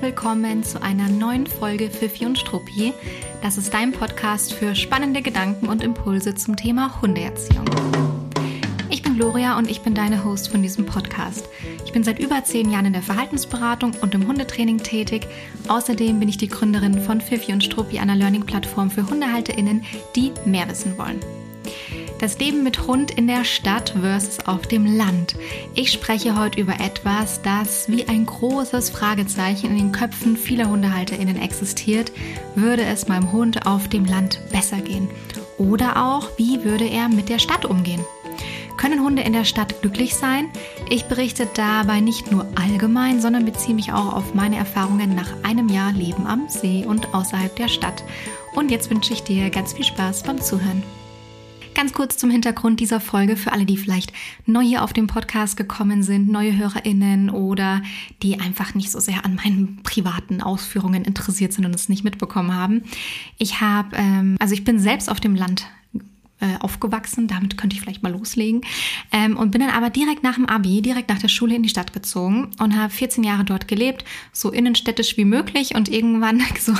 willkommen zu einer neuen Folge Fifi und Struppi. Das ist dein Podcast für spannende Gedanken und Impulse zum Thema Hundeerziehung. Ich bin Gloria und ich bin deine Host von diesem Podcast. Ich bin seit über zehn Jahren in der Verhaltensberatung und im Hundetraining tätig. Außerdem bin ich die Gründerin von Fifi und Struppi, einer Learning-Plattform für HundehalterInnen, die mehr wissen wollen. Das Leben mit Hund in der Stadt versus auf dem Land. Ich spreche heute über etwas, das wie ein großes Fragezeichen in den Köpfen vieler HundehalterInnen existiert. Würde es meinem Hund auf dem Land besser gehen? Oder auch, wie würde er mit der Stadt umgehen? Können Hunde in der Stadt glücklich sein? Ich berichte dabei nicht nur allgemein, sondern beziehe mich auch auf meine Erfahrungen nach einem Jahr Leben am See und außerhalb der Stadt. Und jetzt wünsche ich dir ganz viel Spaß beim Zuhören. Ganz kurz zum Hintergrund dieser Folge für alle, die vielleicht neu hier auf dem Podcast gekommen sind, neue HörerInnen oder die einfach nicht so sehr an meinen privaten Ausführungen interessiert sind und es nicht mitbekommen haben. Ich habe, ähm, also ich bin selbst auf dem Land äh, aufgewachsen. Damit könnte ich vielleicht mal loslegen. Ähm, und bin dann aber direkt nach dem Abi, direkt nach der Schule in die Stadt gezogen und habe 14 Jahre dort gelebt, so innenstädtisch wie möglich. Und irgendwann, so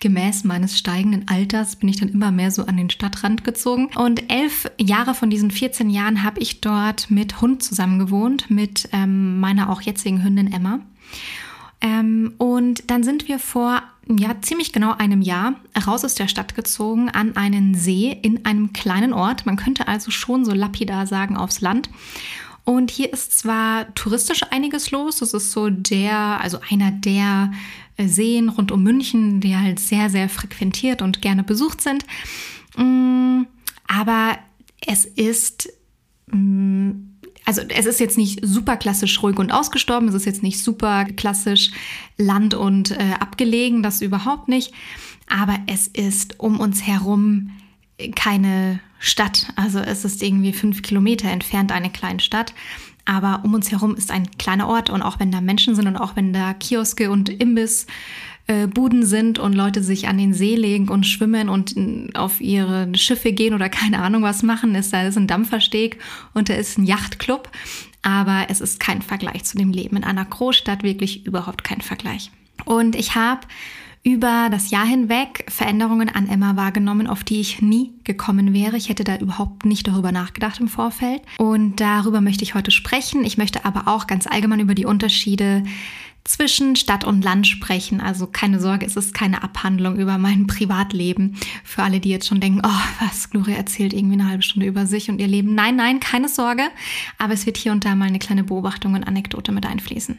gemäß meines steigenden Alters, bin ich dann immer mehr so an den Stadtrand gezogen. Und elf Jahre von diesen 14 Jahren habe ich dort mit Hund zusammen gewohnt, mit ähm, meiner auch jetzigen Hündin Emma. Ähm, und dann sind wir vor ja, ziemlich genau einem Jahr raus aus der Stadt gezogen an einen See in einem kleinen Ort. Man könnte also schon so lapidar sagen aufs Land. Und hier ist zwar touristisch einiges los, das ist so der, also einer der äh, Seen rund um München, die halt sehr, sehr frequentiert und gerne besucht sind. Mm, aber es ist mm, also es ist jetzt nicht super klassisch ruhig und ausgestorben, es ist jetzt nicht super klassisch land- und äh, abgelegen, das überhaupt nicht. Aber es ist um uns herum keine Stadt. Also es ist irgendwie fünf Kilometer entfernt eine kleine Stadt. Aber um uns herum ist ein kleiner Ort und auch wenn da Menschen sind und auch wenn da Kioske und Imbiss äh, Buden sind und Leute sich an den See legen und schwimmen und auf ihre Schiffe gehen oder keine Ahnung was machen, ist da ist ein Dampfersteg und da ist ein Yachtclub. Aber es ist kein Vergleich zu dem Leben in einer Großstadt, wirklich überhaupt kein Vergleich. Und ich habe über das Jahr hinweg Veränderungen an Emma wahrgenommen, auf die ich nie gekommen wäre. Ich hätte da überhaupt nicht darüber nachgedacht im Vorfeld. Und darüber möchte ich heute sprechen. Ich möchte aber auch ganz allgemein über die Unterschiede zwischen Stadt und Land sprechen. Also keine Sorge, es ist keine Abhandlung über mein Privatleben. Für alle, die jetzt schon denken, oh, was, Gloria erzählt irgendwie eine halbe Stunde über sich und ihr Leben. Nein, nein, keine Sorge. Aber es wird hier und da mal eine kleine Beobachtung und Anekdote mit einfließen.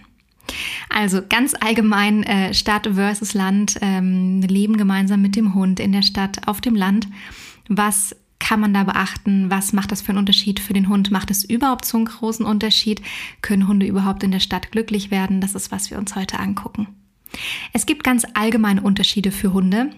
Also ganz allgemein äh, Stadt versus Land, ähm, Leben gemeinsam mit dem Hund in der Stadt, auf dem Land. Was kann man da beachten? Was macht das für einen Unterschied für den Hund? Macht es überhaupt so einen großen Unterschied? Können Hunde überhaupt in der Stadt glücklich werden? Das ist, was wir uns heute angucken. Es gibt ganz allgemeine Unterschiede für Hunde.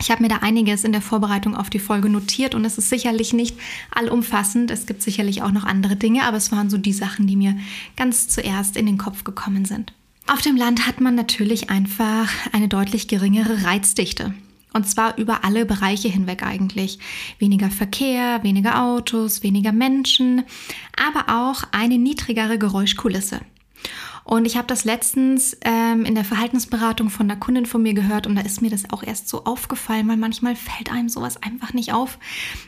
Ich habe mir da einiges in der Vorbereitung auf die Folge notiert und es ist sicherlich nicht allumfassend. Es gibt sicherlich auch noch andere Dinge, aber es waren so die Sachen, die mir ganz zuerst in den Kopf gekommen sind. Auf dem Land hat man natürlich einfach eine deutlich geringere Reizdichte. Und zwar über alle Bereiche hinweg eigentlich. Weniger Verkehr, weniger Autos, weniger Menschen, aber auch eine niedrigere Geräuschkulisse. Und ich habe das letztens ähm, in der Verhaltensberatung von einer Kundin von mir gehört und da ist mir das auch erst so aufgefallen, weil manchmal fällt einem sowas einfach nicht auf.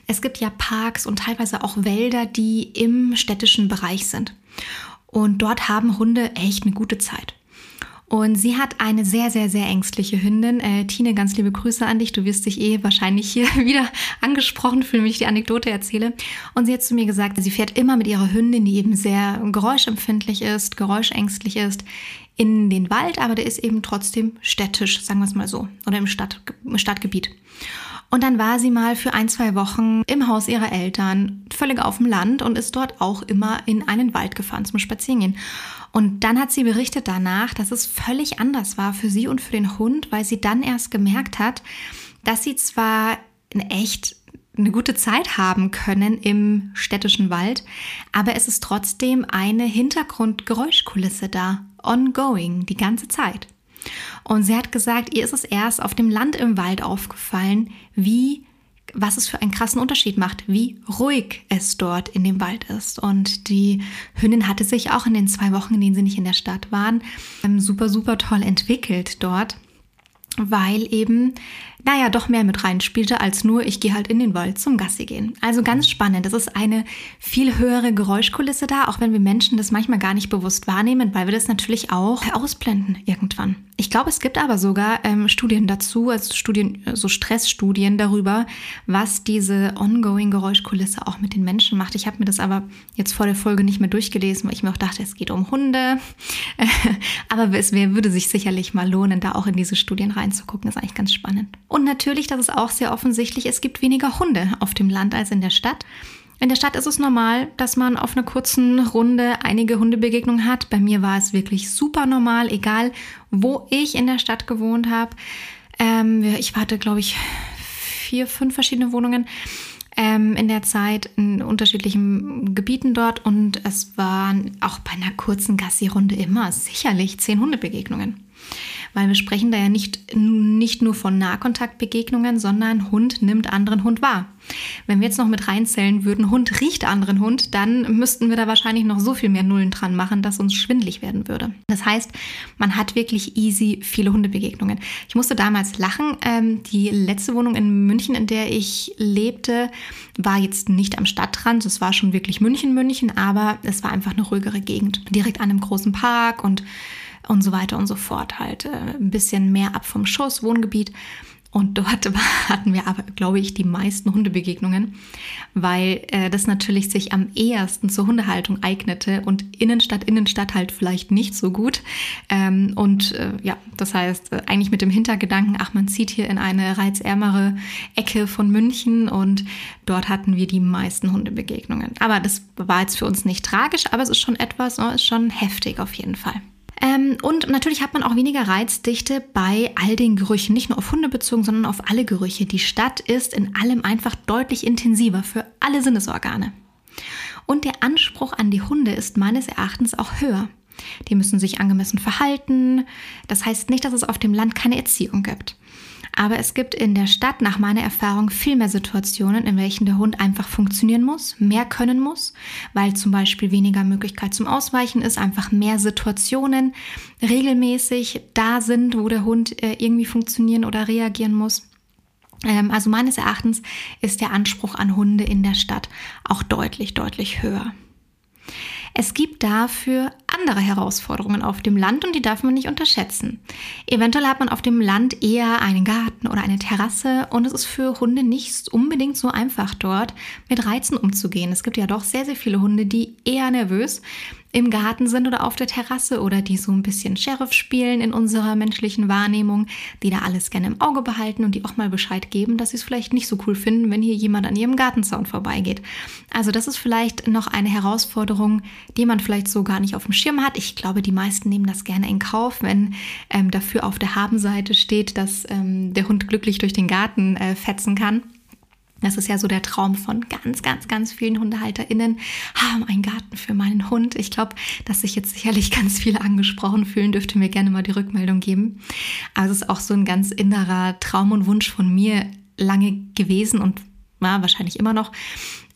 Es gibt ja Parks und teilweise auch Wälder, die im städtischen Bereich sind. Und dort haben Hunde echt eine gute Zeit. Und sie hat eine sehr, sehr, sehr ängstliche Hündin. Äh, Tine, ganz liebe Grüße an dich. Du wirst dich eh wahrscheinlich hier wieder angesprochen fühlen, wenn ich die Anekdote erzähle. Und sie hat zu mir gesagt, sie fährt immer mit ihrer Hündin, die eben sehr geräuschempfindlich ist, geräuschängstlich ist, in den Wald, aber der ist eben trotzdem städtisch, sagen wir es mal so, oder im, Stadt, im Stadtgebiet. Und dann war sie mal für ein, zwei Wochen im Haus ihrer Eltern, völlig auf dem Land und ist dort auch immer in einen Wald gefahren zum Spazierengehen. Und dann hat sie berichtet danach, dass es völlig anders war für sie und für den Hund, weil sie dann erst gemerkt hat, dass sie zwar echt eine gute Zeit haben können im städtischen Wald, aber es ist trotzdem eine Hintergrundgeräuschkulisse da, ongoing, die ganze Zeit. Und sie hat gesagt, ihr ist es erst auf dem Land im Wald aufgefallen, wie was es für einen krassen Unterschied macht, wie ruhig es dort in dem Wald ist. Und die Hündin hatte sich auch in den zwei Wochen, in denen sie nicht in der Stadt waren, ähm, super, super toll entwickelt dort weil eben, naja, doch mehr mit reinspielte als nur, ich gehe halt in den Wald zum Gassi gehen. Also ganz spannend. Es ist eine viel höhere Geräuschkulisse da, auch wenn wir Menschen das manchmal gar nicht bewusst wahrnehmen, weil wir das natürlich auch ausblenden irgendwann. Ich glaube, es gibt aber sogar ähm, Studien dazu, also Studien, so Stressstudien darüber, was diese ongoing Geräuschkulisse auch mit den Menschen macht. Ich habe mir das aber jetzt vor der Folge nicht mehr durchgelesen, weil ich mir auch dachte, es geht um Hunde. aber es würde sich sicherlich mal lohnen, da auch in diese Studien reinzugucken. Das ist eigentlich ganz spannend. Und natürlich, das ist auch sehr offensichtlich, es gibt weniger Hunde auf dem Land als in der Stadt. In der Stadt ist es normal, dass man auf einer kurzen Runde einige Hundebegegnungen hat. Bei mir war es wirklich super normal, egal wo ich in der Stadt gewohnt habe. Ähm, ich hatte, glaube ich, vier, fünf verschiedene Wohnungen ähm, in der Zeit in unterschiedlichen Gebieten dort und es waren auch bei einer kurzen Gassi-Runde immer sicherlich zehn Hundebegegnungen weil wir sprechen da ja nicht, nicht nur von Nahkontaktbegegnungen, sondern Hund nimmt anderen Hund wahr. Wenn wir jetzt noch mit reinzählen würden, Hund riecht anderen Hund, dann müssten wir da wahrscheinlich noch so viel mehr Nullen dran machen, dass uns schwindlig werden würde. Das heißt, man hat wirklich easy viele Hundebegegnungen. Ich musste damals lachen. Ähm, die letzte Wohnung in München, in der ich lebte, war jetzt nicht am Stadtrand. Es war schon wirklich München, München, aber es war einfach eine ruhigere Gegend. Direkt an einem großen Park und und so weiter und so fort. Halt äh, ein bisschen mehr ab vom Schuss, Wohngebiet. Und dort hatten wir aber, glaube ich, die meisten Hundebegegnungen, weil äh, das natürlich sich am ehesten zur Hundehaltung eignete und Innenstadt, Innenstadt halt vielleicht nicht so gut. Ähm, und äh, ja, das heißt, äh, eigentlich mit dem Hintergedanken, ach, man zieht hier in eine reizärmere Ecke von München und dort hatten wir die meisten Hundebegegnungen. Aber das war jetzt für uns nicht tragisch, aber es ist schon etwas, oh, ist schon heftig auf jeden Fall. Ähm, und natürlich hat man auch weniger Reizdichte bei all den Gerüchen, nicht nur auf Hunde bezogen, sondern auf alle Gerüche. Die Stadt ist in allem einfach deutlich intensiver für alle Sinnesorgane. Und der Anspruch an die Hunde ist meines Erachtens auch höher. Die müssen sich angemessen verhalten. Das heißt nicht, dass es auf dem Land keine Erziehung gibt. Aber es gibt in der Stadt nach meiner Erfahrung viel mehr Situationen, in welchen der Hund einfach funktionieren muss, mehr können muss, weil zum Beispiel weniger Möglichkeit zum Ausweichen ist, einfach mehr Situationen regelmäßig da sind, wo der Hund äh, irgendwie funktionieren oder reagieren muss. Ähm, also meines Erachtens ist der Anspruch an Hunde in der Stadt auch deutlich, deutlich höher. Es gibt dafür andere Herausforderungen auf dem Land und die darf man nicht unterschätzen. Eventuell hat man auf dem Land eher einen Garten oder eine Terrasse und es ist für Hunde nicht unbedingt so einfach dort mit Reizen umzugehen. Es gibt ja doch sehr, sehr viele Hunde, die eher nervös im Garten sind oder auf der Terrasse oder die so ein bisschen Sheriff spielen in unserer menschlichen Wahrnehmung, die da alles gerne im Auge behalten und die auch mal Bescheid geben, dass sie es vielleicht nicht so cool finden, wenn hier jemand an ihrem Gartenzaun vorbeigeht. Also das ist vielleicht noch eine Herausforderung, die man vielleicht so gar nicht auf dem Schirm hat. Ich glaube, die meisten nehmen das gerne in Kauf, wenn ähm, dafür auf der Habenseite steht, dass ähm, der Hund glücklich durch den Garten äh, fetzen kann. Das ist ja so der Traum von ganz, ganz, ganz vielen HundehalterInnen. Haben einen Garten für meinen Hund. Ich glaube, dass sich jetzt sicherlich ganz viele angesprochen fühlen, dürfte mir gerne mal die Rückmeldung geben. Aber es ist auch so ein ganz innerer Traum und Wunsch von mir lange gewesen und ja, wahrscheinlich immer noch.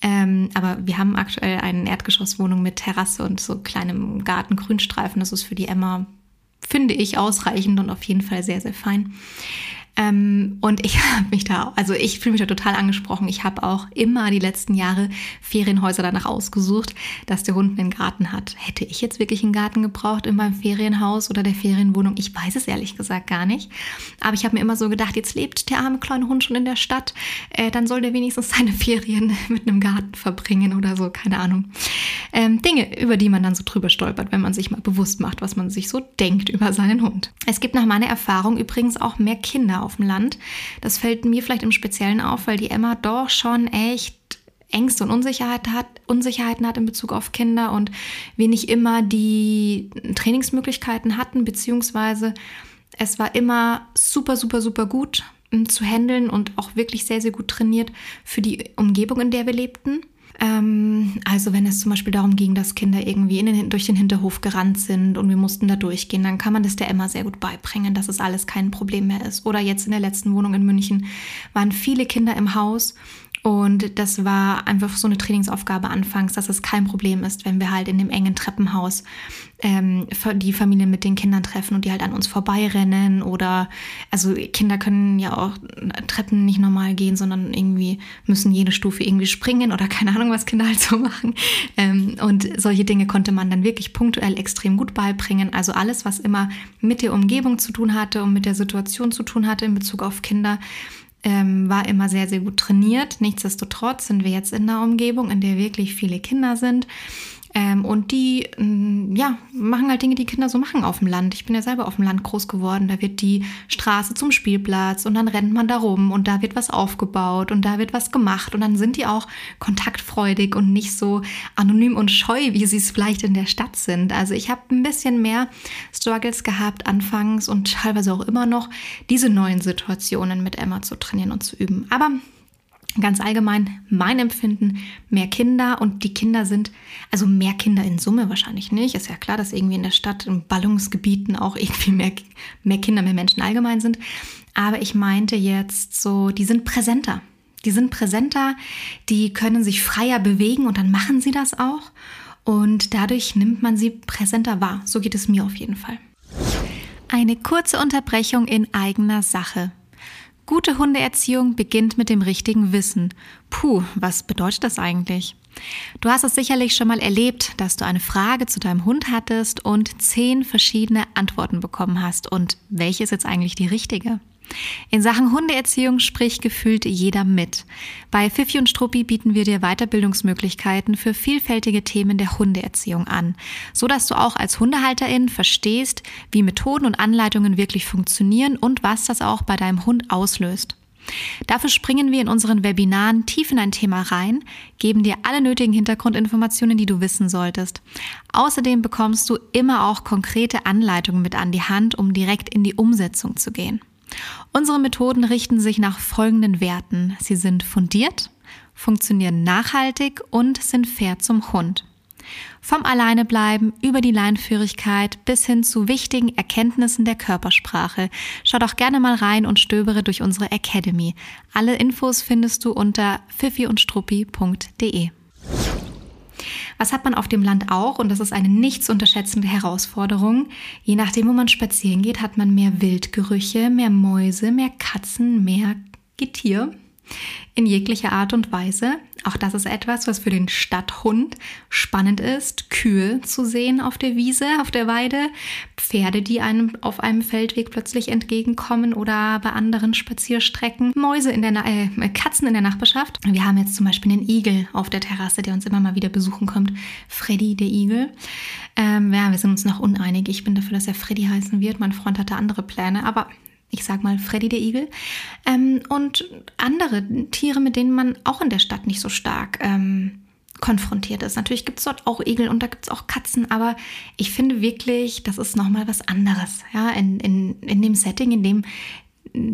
Ähm, aber wir haben aktuell eine Erdgeschosswohnung mit Terrasse und so kleinem Gartengrünstreifen. Das ist für die Emma, finde ich, ausreichend und auf jeden Fall sehr, sehr fein. Ähm, und ich habe mich da, also ich fühle mich da total angesprochen. Ich habe auch immer die letzten Jahre Ferienhäuser danach ausgesucht, dass der Hund einen Garten hat. Hätte ich jetzt wirklich einen Garten gebraucht in meinem Ferienhaus oder der Ferienwohnung? Ich weiß es ehrlich gesagt gar nicht. Aber ich habe mir immer so gedacht, jetzt lebt der arme kleine Hund schon in der Stadt, äh, dann soll der wenigstens seine Ferien mit einem Garten verbringen oder so, keine Ahnung. Ähm, Dinge, über die man dann so drüber stolpert, wenn man sich mal bewusst macht, was man sich so denkt über seinen Hund. Es gibt nach meiner Erfahrung übrigens auch mehr Kinder auf dem Land. Das fällt mir vielleicht im Speziellen auf, weil die Emma doch schon echt Ängste und Unsicherheit hat, Unsicherheiten hat in Bezug auf Kinder und wir nicht immer die Trainingsmöglichkeiten hatten, beziehungsweise es war immer super, super, super gut zu handeln und auch wirklich sehr, sehr gut trainiert für die Umgebung, in der wir lebten. Ähm, also wenn es zum Beispiel darum ging, dass Kinder irgendwie den, durch den Hinterhof gerannt sind und wir mussten da durchgehen, dann kann man das der Emma sehr gut beibringen, dass es alles kein Problem mehr ist. Oder jetzt in der letzten Wohnung in München waren viele Kinder im Haus und das war einfach so eine Trainingsaufgabe anfangs, dass es kein Problem ist, wenn wir halt in dem engen Treppenhaus ähm, die Familien mit den Kindern treffen und die halt an uns vorbeirennen. Oder also Kinder können ja auch Treppen nicht normal gehen, sondern irgendwie müssen jede Stufe irgendwie springen oder keine Ahnung, was Kinder halt so machen. Ähm, und solche Dinge konnte man dann wirklich punktuell extrem gut beibringen. Also alles, was immer mit der Umgebung zu tun hatte und mit der Situation zu tun hatte in Bezug auf Kinder ähm, war immer sehr, sehr gut trainiert. Nichtsdestotrotz sind wir jetzt in einer Umgebung, in der wirklich viele Kinder sind. Ähm, und die, mm, ja, machen halt Dinge, die Kinder so machen auf dem Land. Ich bin ja selber auf dem Land groß geworden. Da wird die Straße zum Spielplatz und dann rennt man da rum und da wird was aufgebaut und da wird was gemacht und dann sind die auch kontaktfreudig und nicht so anonym und scheu, wie sie es vielleicht in der Stadt sind. Also ich habe ein bisschen mehr Struggles gehabt anfangs und teilweise auch immer noch, diese neuen Situationen mit Emma zu trainieren und zu üben. Aber Ganz allgemein mein Empfinden, mehr Kinder und die Kinder sind, also mehr Kinder in Summe wahrscheinlich nicht. Ist ja klar, dass irgendwie in der Stadt, in Ballungsgebieten auch irgendwie mehr, mehr Kinder, mehr Menschen allgemein sind. Aber ich meinte jetzt so, die sind präsenter. Die sind präsenter, die können sich freier bewegen und dann machen sie das auch. Und dadurch nimmt man sie präsenter wahr. So geht es mir auf jeden Fall. Eine kurze Unterbrechung in eigener Sache. Gute Hundeerziehung beginnt mit dem richtigen Wissen. Puh, was bedeutet das eigentlich? Du hast es sicherlich schon mal erlebt, dass du eine Frage zu deinem Hund hattest und zehn verschiedene Antworten bekommen hast. Und welche ist jetzt eigentlich die richtige? In Sachen Hundeerziehung spricht gefühlt jeder mit. Bei Fifi und Struppi bieten wir dir Weiterbildungsmöglichkeiten für vielfältige Themen der Hundeerziehung an, so dass du auch als Hundehalterin verstehst, wie Methoden und Anleitungen wirklich funktionieren und was das auch bei deinem Hund auslöst. Dafür springen wir in unseren Webinaren tief in ein Thema rein, geben dir alle nötigen Hintergrundinformationen, die du wissen solltest. Außerdem bekommst du immer auch konkrete Anleitungen mit an die Hand, um direkt in die Umsetzung zu gehen. Unsere Methoden richten sich nach folgenden Werten. Sie sind fundiert, funktionieren nachhaltig und sind fair zum Hund. Vom Alleinebleiben über die Leinführigkeit bis hin zu wichtigen Erkenntnissen der Körpersprache. Schau doch gerne mal rein und stöbere durch unsere Academy. Alle Infos findest du unter pfiffiundstruppi.de. Was hat man auf dem Land auch? Und das ist eine nicht zu unterschätzende Herausforderung. Je nachdem, wo man spazieren geht, hat man mehr Wildgerüche, mehr Mäuse, mehr Katzen, mehr Getier in jeglicher Art und Weise. Auch das ist etwas, was für den Stadthund spannend ist. Kühe zu sehen auf der Wiese, auf der Weide, Pferde, die einem auf einem Feldweg plötzlich entgegenkommen oder bei anderen Spazierstrecken, Mäuse in der Na äh, Katzen in der Nachbarschaft. Wir haben jetzt zum Beispiel einen Igel auf der Terrasse, der uns immer mal wieder besuchen kommt. Freddy, der Igel. Ähm, ja, wir sind uns noch uneinig. Ich bin dafür, dass er Freddy heißen wird. Mein Freund hatte andere Pläne, aber ich sag mal Freddy der Igel, ähm, und andere Tiere, mit denen man auch in der Stadt nicht so stark ähm, konfrontiert ist. Natürlich gibt es dort auch Igel und da gibt es auch Katzen, aber ich finde wirklich, das ist nochmal was anderes. Ja, in, in, in dem Setting, in dem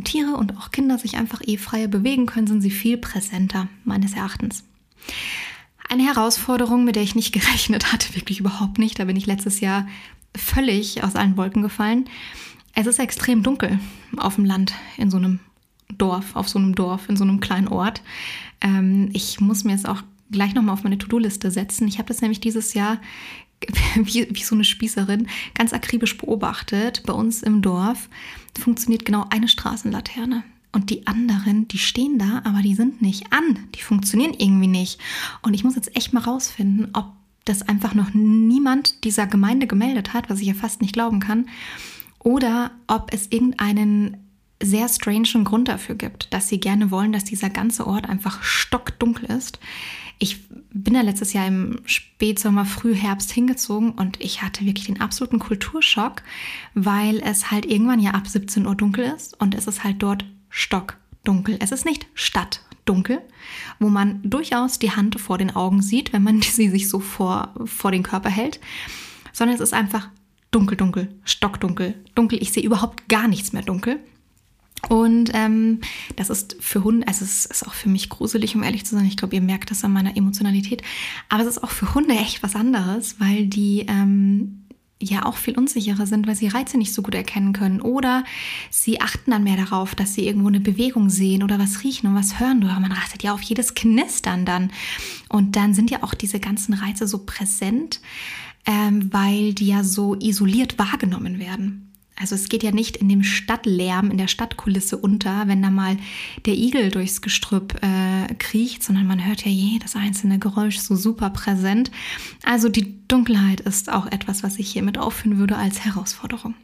Tiere und auch Kinder sich einfach eh freier bewegen können, sind sie viel präsenter, meines Erachtens. Eine Herausforderung, mit der ich nicht gerechnet hatte, wirklich überhaupt nicht. Da bin ich letztes Jahr völlig aus allen Wolken gefallen. Es ist extrem dunkel auf dem Land in so einem Dorf, auf so einem Dorf, in so einem kleinen Ort. Ähm, ich muss mir jetzt auch gleich nochmal auf meine To-Do-Liste setzen. Ich habe das nämlich dieses Jahr wie, wie so eine Spießerin ganz akribisch beobachtet. Bei uns im Dorf funktioniert genau eine Straßenlaterne. Und die anderen, die stehen da, aber die sind nicht an. Die funktionieren irgendwie nicht. Und ich muss jetzt echt mal rausfinden, ob das einfach noch niemand dieser Gemeinde gemeldet hat, was ich ja fast nicht glauben kann oder ob es irgendeinen sehr strangen Grund dafür gibt, dass sie gerne wollen, dass dieser ganze Ort einfach stockdunkel ist. Ich bin ja letztes Jahr im Spätsommer, Frühherbst hingezogen und ich hatte wirklich den absoluten Kulturschock, weil es halt irgendwann ja ab 17 Uhr dunkel ist und es ist halt dort stockdunkel. Es ist nicht stadtdunkel, wo man durchaus die Hand vor den Augen sieht, wenn man sie sich so vor, vor den Körper hält, sondern es ist einfach dunkel, dunkel, stockdunkel, dunkel. Ich sehe überhaupt gar nichts mehr dunkel. Und ähm, das ist für Hunde, also es ist auch für mich gruselig, um ehrlich zu sein. Ich glaube, ihr merkt das an meiner Emotionalität. Aber es ist auch für Hunde echt was anderes, weil die ähm, ja auch viel unsicherer sind, weil sie Reize nicht so gut erkennen können. Oder sie achten dann mehr darauf, dass sie irgendwo eine Bewegung sehen oder was riechen und was hören. Oder man achtet ja auf jedes Knistern dann. Und dann sind ja auch diese ganzen Reize so präsent, ähm, weil die ja so isoliert wahrgenommen werden. Also es geht ja nicht in dem Stadtlärm, in der Stadtkulisse unter, wenn da mal der Igel durchs Gestrüpp äh, kriecht, sondern man hört ja jedes einzelne Geräusch so super präsent. Also die Dunkelheit ist auch etwas, was ich hiermit aufführen würde als Herausforderung.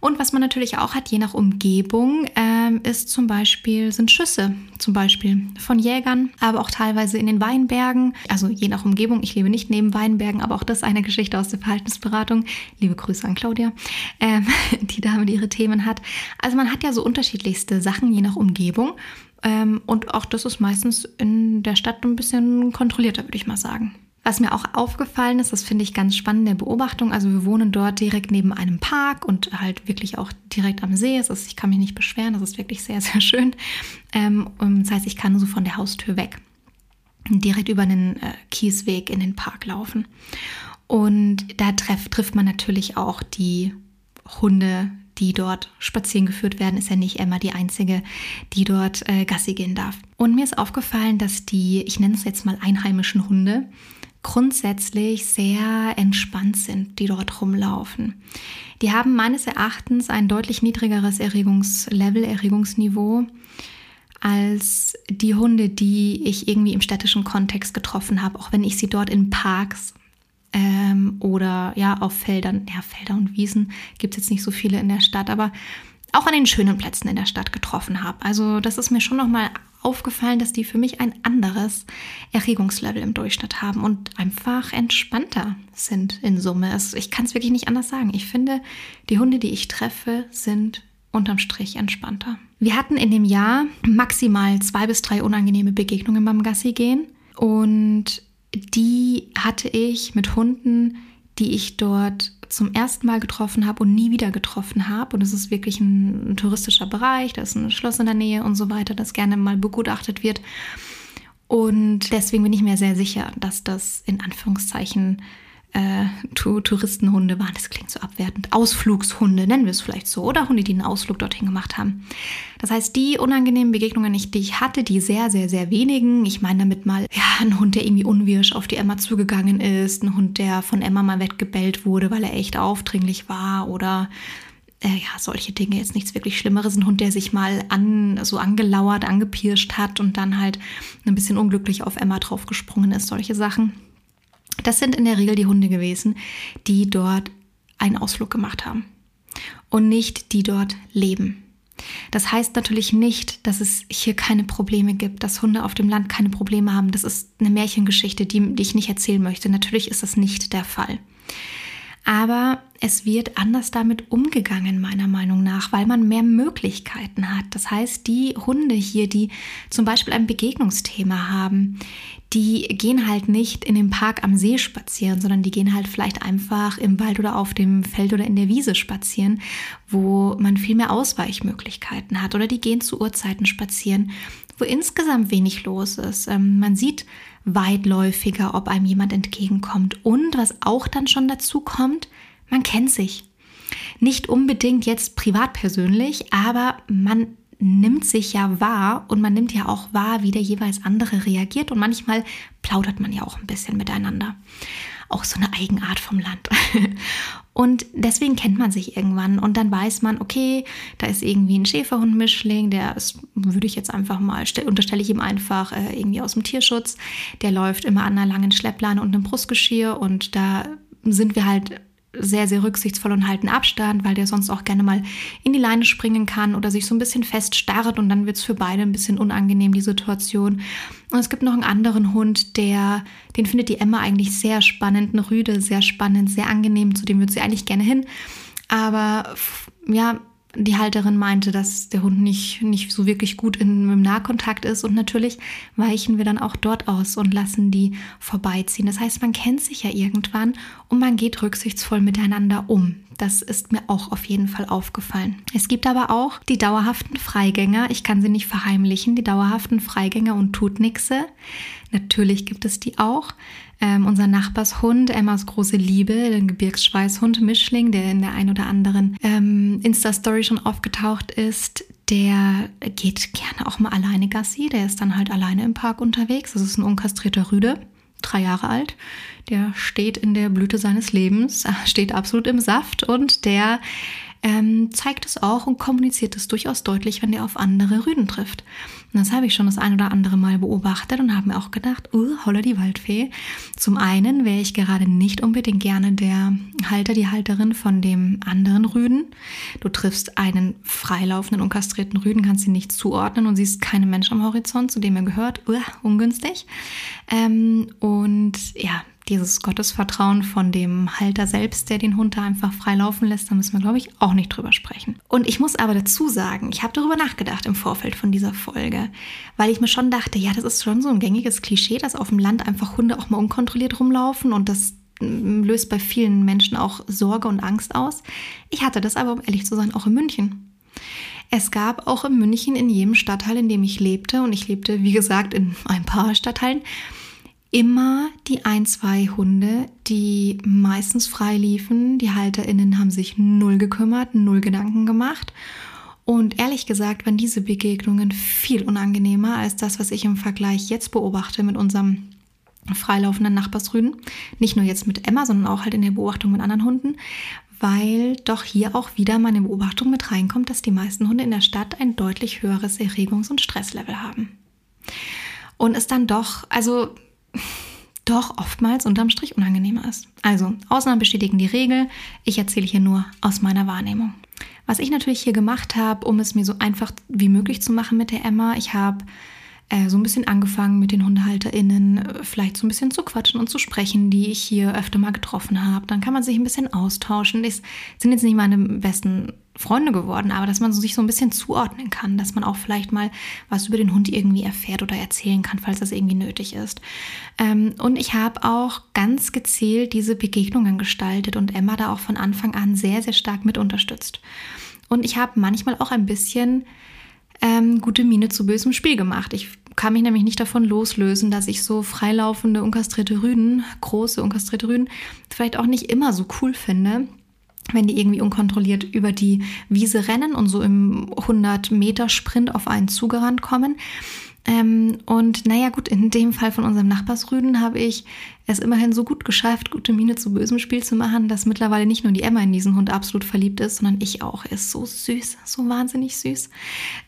Und was man natürlich auch hat, je nach Umgebung, ähm, ist zum Beispiel, sind Schüsse, zum Beispiel von Jägern, aber auch teilweise in den Weinbergen. Also je nach Umgebung, ich lebe nicht neben Weinbergen, aber auch das ist eine Geschichte aus der Verhaltensberatung. Liebe Grüße an Claudia, ähm, die Dame, die ihre Themen hat. Also man hat ja so unterschiedlichste Sachen, je nach Umgebung. Ähm, und auch das ist meistens in der Stadt ein bisschen kontrollierter, würde ich mal sagen. Was mir auch aufgefallen ist, das finde ich ganz spannende Beobachtung. Also wir wohnen dort direkt neben einem Park und halt wirklich auch direkt am See. Es ist, ich kann mich nicht beschweren, das ist wirklich sehr, sehr schön. Ähm, das heißt, ich kann so von der Haustür weg direkt über einen äh, Kiesweg in den Park laufen. Und da treff, trifft man natürlich auch die Hunde, die dort spazieren geführt werden, ist ja nicht Emma die einzige, die dort äh, Gassi gehen darf. Und mir ist aufgefallen, dass die, ich nenne es jetzt mal einheimischen Hunde, grundsätzlich sehr entspannt sind, die dort rumlaufen. Die haben meines Erachtens ein deutlich niedrigeres Erregungslevel, Erregungsniveau als die Hunde, die ich irgendwie im städtischen Kontext getroffen habe, auch wenn ich sie dort in Parks ähm, oder ja auf Feldern, ja Felder und Wiesen gibt es jetzt nicht so viele in der Stadt, aber auch an den schönen Plätzen in der Stadt getroffen habe. Also das ist mir schon nochmal aufgefallen, dass die für mich ein anderes Erregungslevel im Durchschnitt haben und einfach entspannter sind in Summe. Ich kann es wirklich nicht anders sagen. Ich finde, die Hunde, die ich treffe, sind unterm Strich entspannter. Wir hatten in dem Jahr maximal zwei bis drei unangenehme Begegnungen beim Gassi gehen und die hatte ich mit Hunden, die ich dort zum ersten Mal getroffen habe und nie wieder getroffen habe. Und es ist wirklich ein, ein, touristischer Bereich, da ist ein Schloss in der Nähe und so weiter, das gerne mal begutachtet wird. Und deswegen bin ich mir sehr sicher, dass das in Anführungszeichen äh, Touristenhunde waren. Das klingt so abwertend. Ausflugshunde, nennen wir es vielleicht so. Oder Hunde, die einen Ausflug dorthin gemacht haben. Das heißt, die unangenehmen Begegnungen, die ich hatte, die sehr, sehr, sehr wenigen. Ich meine damit mal, ja, ein Hund, der irgendwie unwirsch auf die Emma zugegangen ist. Ein Hund, der von Emma mal weggebellt wurde, weil er echt aufdringlich war. Oder äh, ja, solche Dinge, jetzt nichts wirklich Schlimmeres. Ein Hund, der sich mal an, so angelauert, angepirscht hat und dann halt ein bisschen unglücklich auf Emma draufgesprungen ist. Solche Sachen. Das sind in der Regel die Hunde gewesen, die dort einen Ausflug gemacht haben und nicht die dort leben. Das heißt natürlich nicht, dass es hier keine Probleme gibt, dass Hunde auf dem Land keine Probleme haben. Das ist eine Märchengeschichte, die, die ich nicht erzählen möchte. Natürlich ist das nicht der Fall. Aber es wird anders damit umgegangen, meiner Meinung nach, weil man mehr Möglichkeiten hat. Das heißt, die Hunde hier, die zum Beispiel ein Begegnungsthema haben, die gehen halt nicht in dem Park am See spazieren, sondern die gehen halt vielleicht einfach im Wald oder auf dem Feld oder in der Wiese spazieren, wo man viel mehr Ausweichmöglichkeiten hat. Oder die gehen zu Uhrzeiten spazieren, wo insgesamt wenig los ist. Ähm, man sieht weitläufiger, ob einem jemand entgegenkommt. Und was auch dann schon dazu kommt, man kennt sich. Nicht unbedingt jetzt privat persönlich, aber man nimmt sich ja wahr und man nimmt ja auch wahr, wie der jeweils andere reagiert und manchmal plaudert man ja auch ein bisschen miteinander. Auch so eine Eigenart vom Land. Und deswegen kennt man sich irgendwann und dann weiß man, okay, da ist irgendwie ein Schäferhundmischling, der ist, würde ich jetzt einfach mal, unterstelle ich ihm einfach äh, irgendwie aus dem Tierschutz, der läuft immer an einer langen Schleppleine und einem Brustgeschirr und da sind wir halt sehr, sehr rücksichtsvoll und halten Abstand, weil der sonst auch gerne mal in die Leine springen kann oder sich so ein bisschen feststarrt und dann wird es für beide ein bisschen unangenehm, die Situation. Und es gibt noch einen anderen Hund, der, den findet die Emma eigentlich sehr spannend, eine Rüde, sehr spannend, sehr angenehm, zu dem würde sie eigentlich gerne hin. Aber ja, die Halterin meinte, dass der Hund nicht, nicht so wirklich gut in, im Nahkontakt ist. Und natürlich weichen wir dann auch dort aus und lassen die vorbeiziehen. Das heißt, man kennt sich ja irgendwann und man geht rücksichtsvoll miteinander um. Das ist mir auch auf jeden Fall aufgefallen. Es gibt aber auch die dauerhaften Freigänger. Ich kann sie nicht verheimlichen, die dauerhaften Freigänger und Tutnixe. Natürlich gibt es die auch. Ähm, unser Nachbarshund, Emmas große Liebe, der Gebirgsschweißhund Mischling, der in der ein oder anderen ähm, Insta-Story schon aufgetaucht ist, der geht gerne auch mal alleine Gassi. Der ist dann halt alleine im Park unterwegs. Das ist ein unkastrierter Rüde, drei Jahre alt. Der steht in der Blüte seines Lebens, steht absolut im Saft und der ähm, zeigt es auch und kommuniziert es durchaus deutlich, wenn der auf andere Rüden trifft. Und das habe ich schon das ein oder andere Mal beobachtet und habe mir auch gedacht, uh, holla die Waldfee. Zum einen wäre ich gerade nicht unbedingt gerne der Halter, die Halterin von dem anderen Rüden. Du triffst einen freilaufenden und kastrierten Rüden, kannst ihn nicht zuordnen und siehst keinen Mensch am Horizont, zu dem er gehört. Uh, ungünstig. Ähm, und ja, dieses Gottesvertrauen von dem Halter selbst, der den Hund da einfach frei laufen lässt, da müssen wir, glaube ich, auch nicht drüber sprechen. Und ich muss aber dazu sagen, ich habe darüber nachgedacht im Vorfeld von dieser Folge, weil ich mir schon dachte, ja, das ist schon so ein gängiges Klischee, dass auf dem Land einfach Hunde auch mal unkontrolliert rumlaufen und das mm, löst bei vielen Menschen auch Sorge und Angst aus. Ich hatte das aber, um ehrlich zu sein, auch in München. Es gab auch in München in jedem Stadtteil, in dem ich lebte, und ich lebte, wie gesagt, in ein paar Stadtteilen, immer die ein, zwei Hunde, die meistens frei liefen. Die HalterInnen haben sich null gekümmert, null Gedanken gemacht. Und ehrlich gesagt waren diese Begegnungen viel unangenehmer als das, was ich im Vergleich jetzt beobachte mit unserem freilaufenden Nachbarsrüden. Nicht nur jetzt mit Emma, sondern auch halt in der Beobachtung mit anderen Hunden, weil doch hier auch wieder meine Beobachtung mit reinkommt, dass die meisten Hunde in der Stadt ein deutlich höheres Erregungs- und Stresslevel haben. Und es dann doch, also doch oftmals unterm Strich unangenehmer ist. Also, Ausnahmen bestätigen die Regel. Ich erzähle hier nur aus meiner Wahrnehmung. Was ich natürlich hier gemacht habe, um es mir so einfach wie möglich zu machen mit der Emma, ich habe äh, so ein bisschen angefangen mit den HundehalterInnen, vielleicht so ein bisschen zu quatschen und zu sprechen, die ich hier öfter mal getroffen habe. Dann kann man sich ein bisschen austauschen. Das sind jetzt nicht meine besten Freunde geworden, aber dass man sich so ein bisschen zuordnen kann, dass man auch vielleicht mal was über den Hund irgendwie erfährt oder erzählen kann, falls das irgendwie nötig ist. Ähm, und ich habe auch ganz gezielt diese Begegnungen gestaltet und Emma da auch von Anfang an sehr, sehr stark mit unterstützt. Und ich habe manchmal auch ein bisschen ähm, gute Miene zu bösem Spiel gemacht. Ich kann mich nämlich nicht davon loslösen, dass ich so freilaufende unkastrierte Rüden, große unkastrierte Rüden, vielleicht auch nicht immer so cool finde wenn die irgendwie unkontrolliert über die Wiese rennen und so im 100 Meter Sprint auf einen zugerannt kommen. Ähm, und naja, gut, in dem Fall von unserem Nachbarsrüden habe ich es immerhin so gut geschafft, gute Miene zu bösem Spiel zu machen, dass mittlerweile nicht nur die Emma in diesen Hund absolut verliebt ist, sondern ich auch. Er ist so süß, so wahnsinnig süß.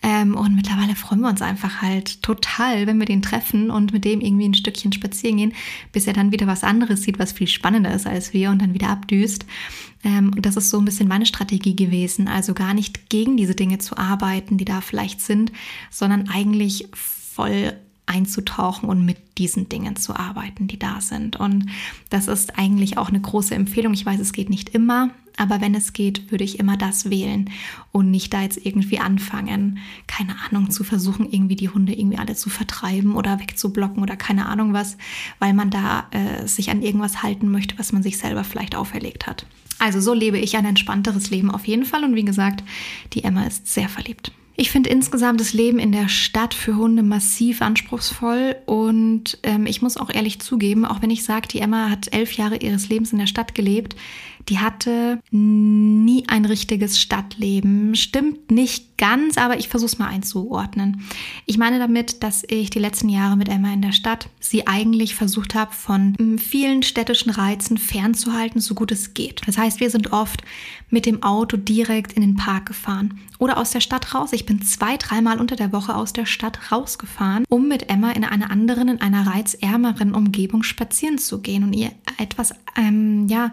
Ähm, und mittlerweile freuen wir uns einfach halt total, wenn wir den treffen und mit dem irgendwie ein Stückchen spazieren gehen, bis er dann wieder was anderes sieht, was viel spannender ist als wir und dann wieder abdüst. Ähm, und das ist so ein bisschen meine Strategie gewesen. Also gar nicht gegen diese Dinge zu arbeiten, die da vielleicht sind, sondern eigentlich voll einzutauchen und mit diesen Dingen zu arbeiten, die da sind. Und das ist eigentlich auch eine große Empfehlung. Ich weiß, es geht nicht immer, aber wenn es geht, würde ich immer das wählen und nicht da jetzt irgendwie anfangen, keine Ahnung, zu versuchen, irgendwie die Hunde irgendwie alle zu vertreiben oder wegzublocken oder keine Ahnung was, weil man da äh, sich an irgendwas halten möchte, was man sich selber vielleicht auferlegt hat. Also so lebe ich ein entspannteres Leben auf jeden Fall und wie gesagt, die Emma ist sehr verliebt. Ich finde insgesamt das Leben in der Stadt für Hunde massiv anspruchsvoll und ähm, ich muss auch ehrlich zugeben, auch wenn ich sage, die Emma hat elf Jahre ihres Lebens in der Stadt gelebt, die hatte nie ein richtiges Stadtleben. Stimmt nicht ganz, aber ich versuche es mal einzuordnen. Ich meine damit, dass ich die letzten Jahre mit Emma in der Stadt sie eigentlich versucht habe, von hm, vielen städtischen Reizen fernzuhalten, so gut es geht. Das heißt, wir sind oft mit dem Auto direkt in den Park gefahren oder aus der Stadt raus. Ich bin zwei, dreimal unter der Woche aus der Stadt rausgefahren, um mit Emma in einer anderen, in einer reizärmeren Umgebung spazieren zu gehen und ihr etwas, ähm, ja,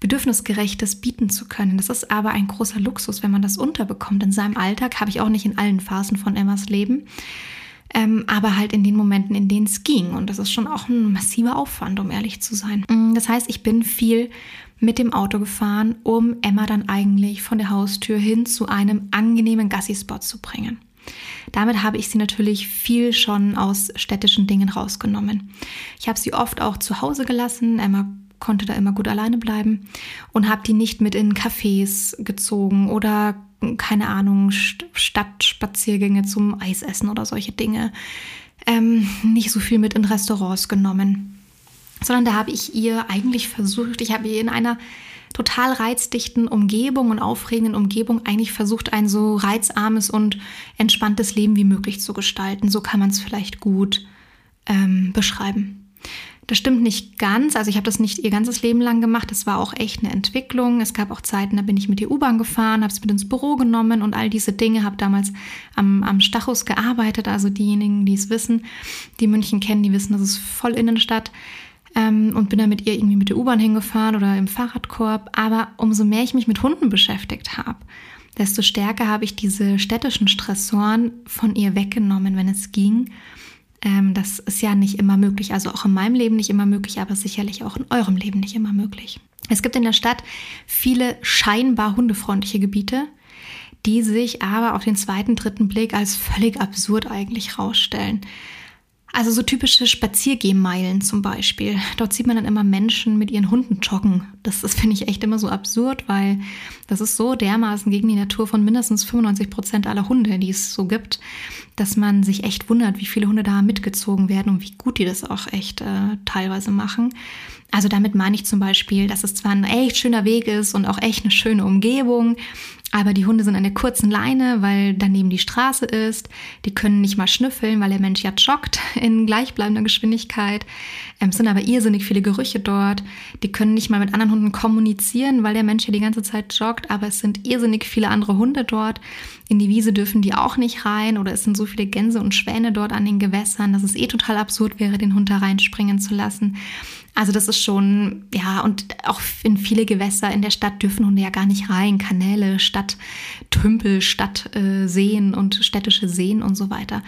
Bedürfnisgerechtes bieten zu können. Das ist aber ein großer Luxus, wenn man das unterbekommt. In seinem Alltag habe ich auch nicht in allen Phasen von Emmas Leben. ähm, aber halt in den Momenten, in denen es ging. Und das ist schon auch ein massiver Aufwand, um ehrlich zu sein. Mm, das heißt, ich bin viel mit dem Auto gefahren, um Emma dann eigentlich von der Haustür hin zu einem angenehmen Gassi-Spot zu bringen. Damit habe ich sie natürlich viel schon aus städtischen Dingen rausgenommen. Ich habe sie oft auch zu Hause gelassen. Emma konnte da immer gut alleine bleiben und habe die nicht mit in Cafés gezogen oder keine Ahnung, Stadtspaziergänge zum Eisessen oder solche Dinge. Ähm, nicht so viel mit in Restaurants genommen, sondern da habe ich ihr eigentlich versucht, ich habe ihr in einer total reizdichten Umgebung und aufregenden Umgebung eigentlich versucht, ein so reizarmes und entspanntes Leben wie möglich zu gestalten. So kann man es vielleicht gut ähm, beschreiben. Das stimmt nicht ganz. Also ich habe das nicht ihr ganzes Leben lang gemacht. Das war auch echt eine Entwicklung. Es gab auch Zeiten, da bin ich mit der U-Bahn gefahren, habe es mit ins Büro genommen und all diese Dinge. Habe damals am, am Stachus gearbeitet. Also diejenigen, die es wissen, die München kennen, die wissen, das ist voll Innenstadt. Ähm, und bin dann mit ihr irgendwie mit der U-Bahn hingefahren oder im Fahrradkorb. Aber umso mehr ich mich mit Hunden beschäftigt habe, desto stärker habe ich diese städtischen Stressoren von ihr weggenommen, wenn es ging ähm, das ist ja nicht immer möglich, also auch in meinem Leben nicht immer möglich, aber sicherlich auch in eurem Leben nicht immer möglich. Es gibt in der Stadt viele scheinbar hundefreundliche Gebiete, die sich aber auf den zweiten, dritten Blick als völlig absurd eigentlich rausstellen. Also so typische Spaziergehmeilen zum Beispiel. Dort sieht man dann immer Menschen mit ihren Hunden joggen. Das, das finde ich echt immer so absurd, weil das ist so dermaßen gegen die Natur von mindestens 95 Prozent aller Hunde, die es so gibt, dass man sich echt wundert, wie viele Hunde da mitgezogen werden und wie gut die das auch echt äh, teilweise machen. Also damit meine ich zum Beispiel, dass es zwar ein echt schöner Weg ist und auch echt eine schöne Umgebung, aber die Hunde sind an der kurzen Leine, weil daneben die Straße ist. Die können nicht mal schnüffeln, weil der Mensch ja joggt in gleichbleibender Geschwindigkeit. Ähm, es sind aber irrsinnig viele Gerüche dort. Die können nicht mal mit anderen Hunden kommunizieren, weil der Mensch ja die ganze Zeit joggt. Aber es sind irrsinnig viele andere Hunde dort. In die Wiese dürfen die auch nicht rein. Oder es sind so viele Gänse und Schwäne dort an den Gewässern, dass es eh total absurd wäre, den Hund da reinspringen zu lassen. Also das ist schon, ja, und auch in viele Gewässer in der Stadt dürfen Hunde ja gar nicht rein. Kanäle, Stadttümpel, Stadtseen und städtische Seen und so weiter.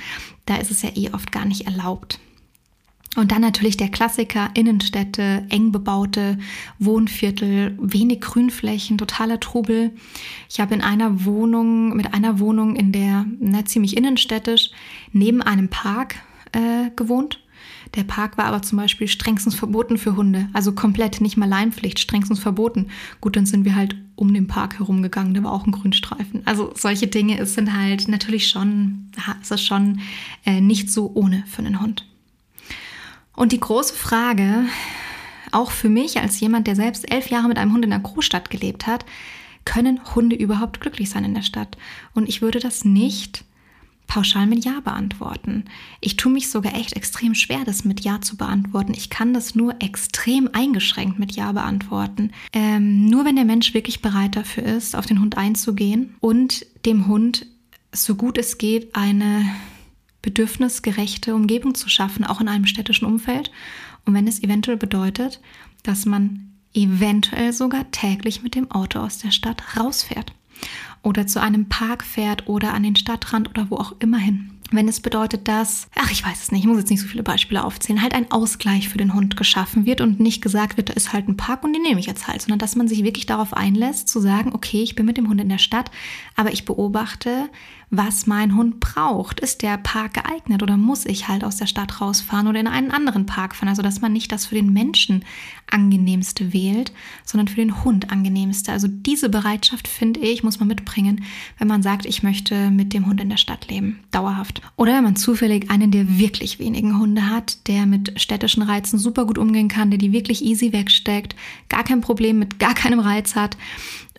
Da ist es ja eh oft gar nicht erlaubt. Und dann natürlich der Klassiker, Innenstädte, eng bebaute Wohnviertel, wenig Grünflächen, totaler Trubel. Ich habe in einer Wohnung, mit einer Wohnung in der, na, ziemlich innenstädtisch, neben einem Park äh, gewohnt. Der Park war aber zum Beispiel strengstens verboten für Hunde, also komplett, nicht mal Leinpflicht, strengstens verboten. Gut, dann sind wir halt um den Park herumgegangen, da war auch ein Grünstreifen. Also solche Dinge es sind halt natürlich schon, ist schon äh, nicht so ohne für einen Hund. Und die große Frage, auch für mich als jemand, der selbst elf Jahre mit einem Hund in einer Großstadt gelebt hat, können Hunde überhaupt glücklich sein in der Stadt? Und ich würde das nicht pauschal mit Ja beantworten. Ich tue mich sogar echt extrem schwer, das mit Ja zu beantworten. Ich kann das nur extrem eingeschränkt mit Ja beantworten. Ähm, nur wenn der Mensch wirklich bereit dafür ist, auf den Hund einzugehen und dem Hund, so gut es geht, eine bedürfnisgerechte Umgebung zu schaffen, auch in einem städtischen Umfeld. Und wenn es eventuell bedeutet, dass man eventuell sogar täglich mit dem Auto aus der Stadt rausfährt oder zu einem Park fährt oder an den Stadtrand oder wo auch immer hin. Wenn es bedeutet, dass, ach, ich weiß es nicht, ich muss jetzt nicht so viele Beispiele aufzählen, halt ein Ausgleich für den Hund geschaffen wird und nicht gesagt wird, da ist halt ein Park und den nehme ich jetzt halt, sondern dass man sich wirklich darauf einlässt, zu sagen, okay, ich bin mit dem Hund in der Stadt, aber ich beobachte, was mein Hund braucht. Ist der Park geeignet oder muss ich halt aus der Stadt rausfahren oder in einen anderen Park fahren? Also, dass man nicht das für den Menschen angenehmste wählt, sondern für den Hund angenehmste. Also diese Bereitschaft, finde ich, muss man mitbringen, wenn man sagt, ich möchte mit dem Hund in der Stadt leben, dauerhaft. Oder wenn man zufällig einen der wirklich wenigen Hunde hat, der mit städtischen Reizen super gut umgehen kann, der die wirklich easy wegsteckt, gar kein Problem mit gar keinem Reiz hat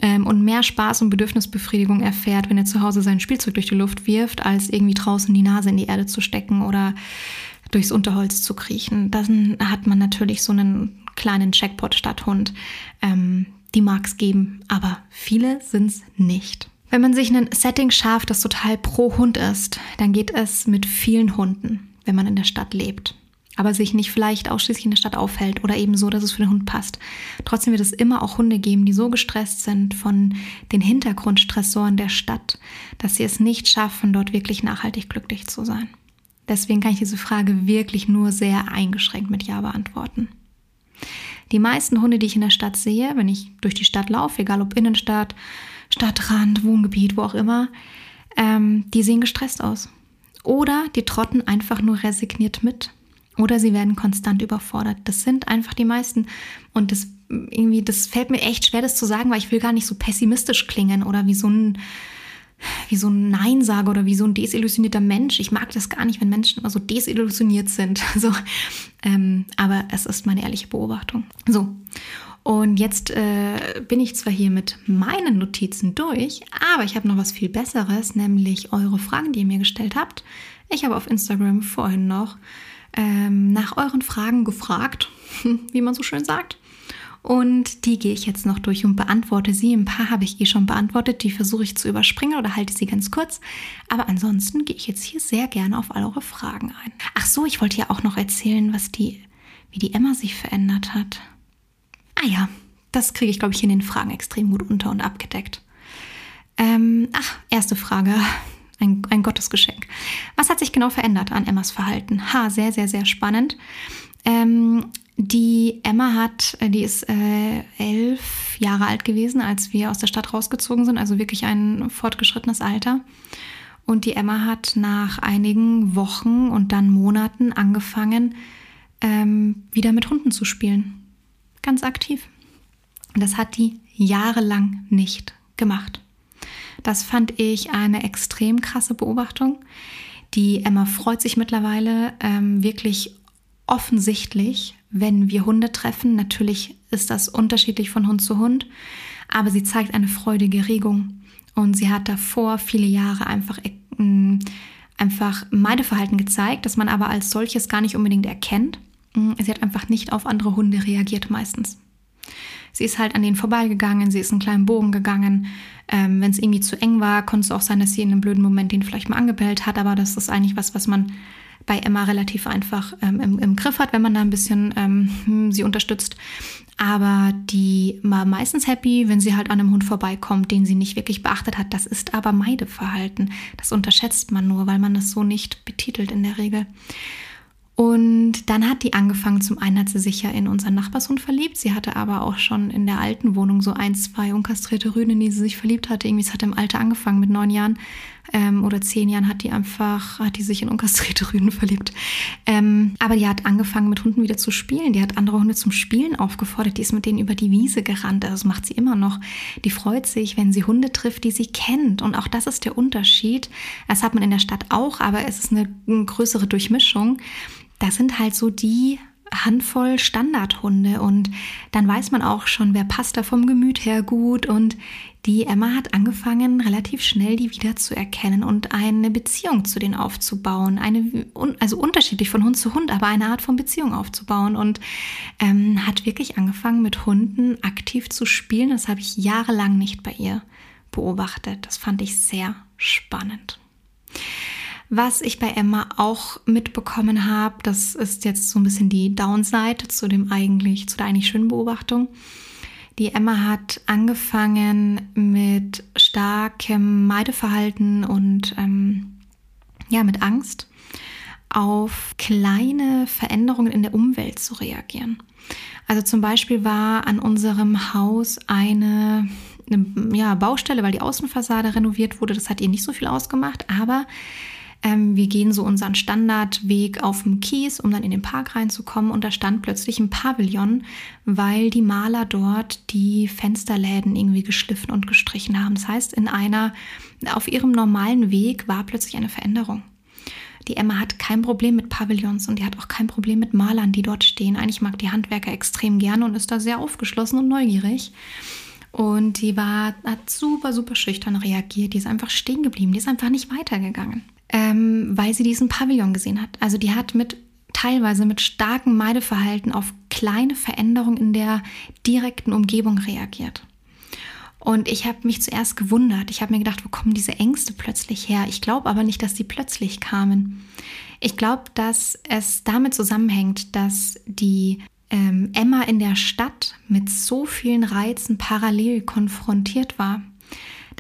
ähm, und mehr Spaß und Bedürfnisbefriedigung erfährt, wenn er zu Hause sein Spielzeug durch die Luft wirft, als irgendwie draußen die Nase in die Erde zu stecken oder durchs Unterholz zu kriechen. Dann hat man natürlich so einen kleinen Checkpot-Stadthund. Ähm, die mag es geben, aber viele sind es nicht. Wenn man sich ein Setting schafft, das total pro Hund ist, dann geht es mit vielen Hunden, wenn man in der Stadt lebt aber sich nicht vielleicht ausschließlich in der Stadt aufhält oder eben so, dass es für den Hund passt. Trotzdem wird es immer auch Hunde geben, die so gestresst sind von den Hintergrundstressoren der Stadt, dass sie es nicht schaffen, dort wirklich nachhaltig glücklich zu sein. Deswegen kann ich diese Frage wirklich nur sehr eingeschränkt mit Ja beantworten. Die meisten Hunde, die ich in der Stadt sehe, wenn ich durch die Stadt laufe, egal ob Innenstadt, Stadtrand, Wohngebiet, wo auch immer, ähm, die sehen gestresst aus. Oder die trotten einfach nur resigniert mit. Oder sie werden konstant überfordert. Das sind einfach die meisten. Und das irgendwie, das fällt mir echt schwer, das zu sagen, weil ich will gar nicht so pessimistisch klingen oder wie so ein, wie so ein Neinsager oder wie so ein desillusionierter Mensch. Ich mag das gar nicht, wenn Menschen immer so desillusioniert sind. So, ähm, aber es ist meine ehrliche Beobachtung. So. Und jetzt äh, bin ich zwar hier mit meinen Notizen durch, aber ich habe noch was viel Besseres, nämlich eure Fragen, die ihr mir gestellt habt. Ich habe auf Instagram vorhin noch ähm, nach euren Fragen gefragt, wie man so schön sagt. Und die gehe ich jetzt noch durch und beantworte sie. Ein paar habe ich eh schon beantwortet, die versuche ich zu überspringen oder halte sie ganz kurz. Aber ansonsten gehe ich jetzt hier sehr gerne auf all eure Fragen ein. Ach so, ich wollte ja auch noch erzählen, was die, wie die Emma sich verändert hat. Ah ja, das kriege ich, glaube ich, in den Fragen extrem gut unter und abgedeckt. Ähm, ach, erste Frage. Ein, ein Gottesgeschenk. Was hat sich genau verändert an Emmas Verhalten? Ha, sehr, sehr, sehr spannend. Ähm, die Emma hat, äh, die ist äh, elf Jahre alt gewesen, als wir aus der Stadt rausgezogen sind, also wirklich ein fortgeschrittenes Alter. Und die Emma hat nach einigen Wochen und dann Monaten angefangen, ähm, wieder mit Hunden zu spielen ganz aktiv. Das hat die jahrelang nicht gemacht. Das fand ich eine extrem krasse Beobachtung. Die Emma freut sich mittlerweile ähm, wirklich offensichtlich, wenn wir Hunde treffen. Natürlich ist das unterschiedlich von Hund zu Hund, aber sie zeigt eine freudige Regung. Und sie hat davor viele Jahre einfach, äh, einfach Meideverhalten gezeigt, das man aber als solches gar nicht unbedingt erkennt. Sie hat einfach nicht auf andere Hunde reagiert meistens. Sie ist halt an denen vorbeigegangen, sie ist einen kleinen Bogen gegangen. Ähm, Wenn es irgendwie zu eng war, konnte es auch sein, dass sie in einem blöden Moment den vielleicht mal angebellt hat, aber das ist eigentlich was, was man bei Emma relativ einfach ähm, im, im, Griff hat, wenn man da ein bisschen ähm, hm, sie unterstützt. Aber die war meistens happy, wenn sie halt an einem Hund vorbeikommt, den sie nicht wirklich beachtet hat. Das ist aber Meideverhalten. Das unterschätzt man nur, weil man das so nicht betitelt in der Regel. Und dann hat die angefangen, zum einen hat sie sich ja in unseren Nachbarshund verliebt. Sie hatte aber auch schon in der alten Wohnung so ein, zwei unkastrierte Rüden, in die sie sich verliebt hatte. Irgendwie, es hat im Alter angefangen, mit neun Jahren ähm, oder zehn Jahren hat die einfach, hat die sich in unkastrierte Rüden verliebt. Ähm, aber die hat angefangen, mit Hunden wieder zu spielen. Die hat andere Hunde zum Spielen aufgefordert. Die ist mit denen über die Wiese gerannt. Also das macht sie immer noch. Die freut sich, wenn sie Hunde trifft, die sie kennt. Und auch das ist der Unterschied. Das hat man in der Stadt auch, aber es ist eine, eine größere Durchmischung das sind halt so die Handvoll Standardhunde und dann weiß man auch schon, wer passt da vom Gemüt her gut und die Emma hat angefangen, relativ schnell die wieder zu erkennen und eine Beziehung zu denen aufzubauen. Eine, also unterschiedlich von Hund zu Hund, aber eine Art von Beziehung aufzubauen und ähm, hat wirklich angefangen, mit Hunden aktiv zu spielen. Das habe ich jahrelang nicht bei ihr beobachtet. Das fand ich sehr spannend. Was ich bei Emma auch mitbekommen habe, das ist jetzt so ein bisschen die Downside zu dem eigentlich, zu der eigentlich schönen Beobachtung. Die Emma hat angefangen mit starkem Meideverhalten und ähm, ja, mit Angst auf kleine Veränderungen in der Umwelt zu reagieren. Also zum Beispiel war an unserem Haus eine, eine ja, Baustelle, weil die Außenfassade renoviert wurde. Das hat ihr nicht so viel ausgemacht, aber ähm, wir gehen so unseren Standardweg auf dem Kies, um dann in den Park reinzukommen. Und da stand plötzlich ein Pavillon, weil die Maler dort die Fensterläden irgendwie geschliffen und gestrichen haben. Das heißt, in einer, auf ihrem normalen Weg war plötzlich eine Veränderung. Die Emma hat kein Problem mit Pavillons und die hat auch kein Problem mit Malern, die dort stehen. Eigentlich mag die Handwerker extrem gerne und ist da sehr aufgeschlossen und neugierig. Und die war, hat super, super schüchtern reagiert. Die ist einfach stehen geblieben. Die ist einfach nicht weitergegangen ähm, weil sie diesen Pavillon gesehen hat. Also die hat mit teilweise mit starkem Meideverhalten auf kleine Veränderungen in der direkten Umgebung reagiert. Und ich habe mich zuerst gewundert. Ich habe mir gedacht, wo kommen diese Ängste plötzlich her? Ich glaube aber nicht, dass sie plötzlich kamen. Ich glaube, dass es damit zusammenhängt, dass die ähm, Emma in der Stadt mit so vielen Reizen parallel konfrontiert war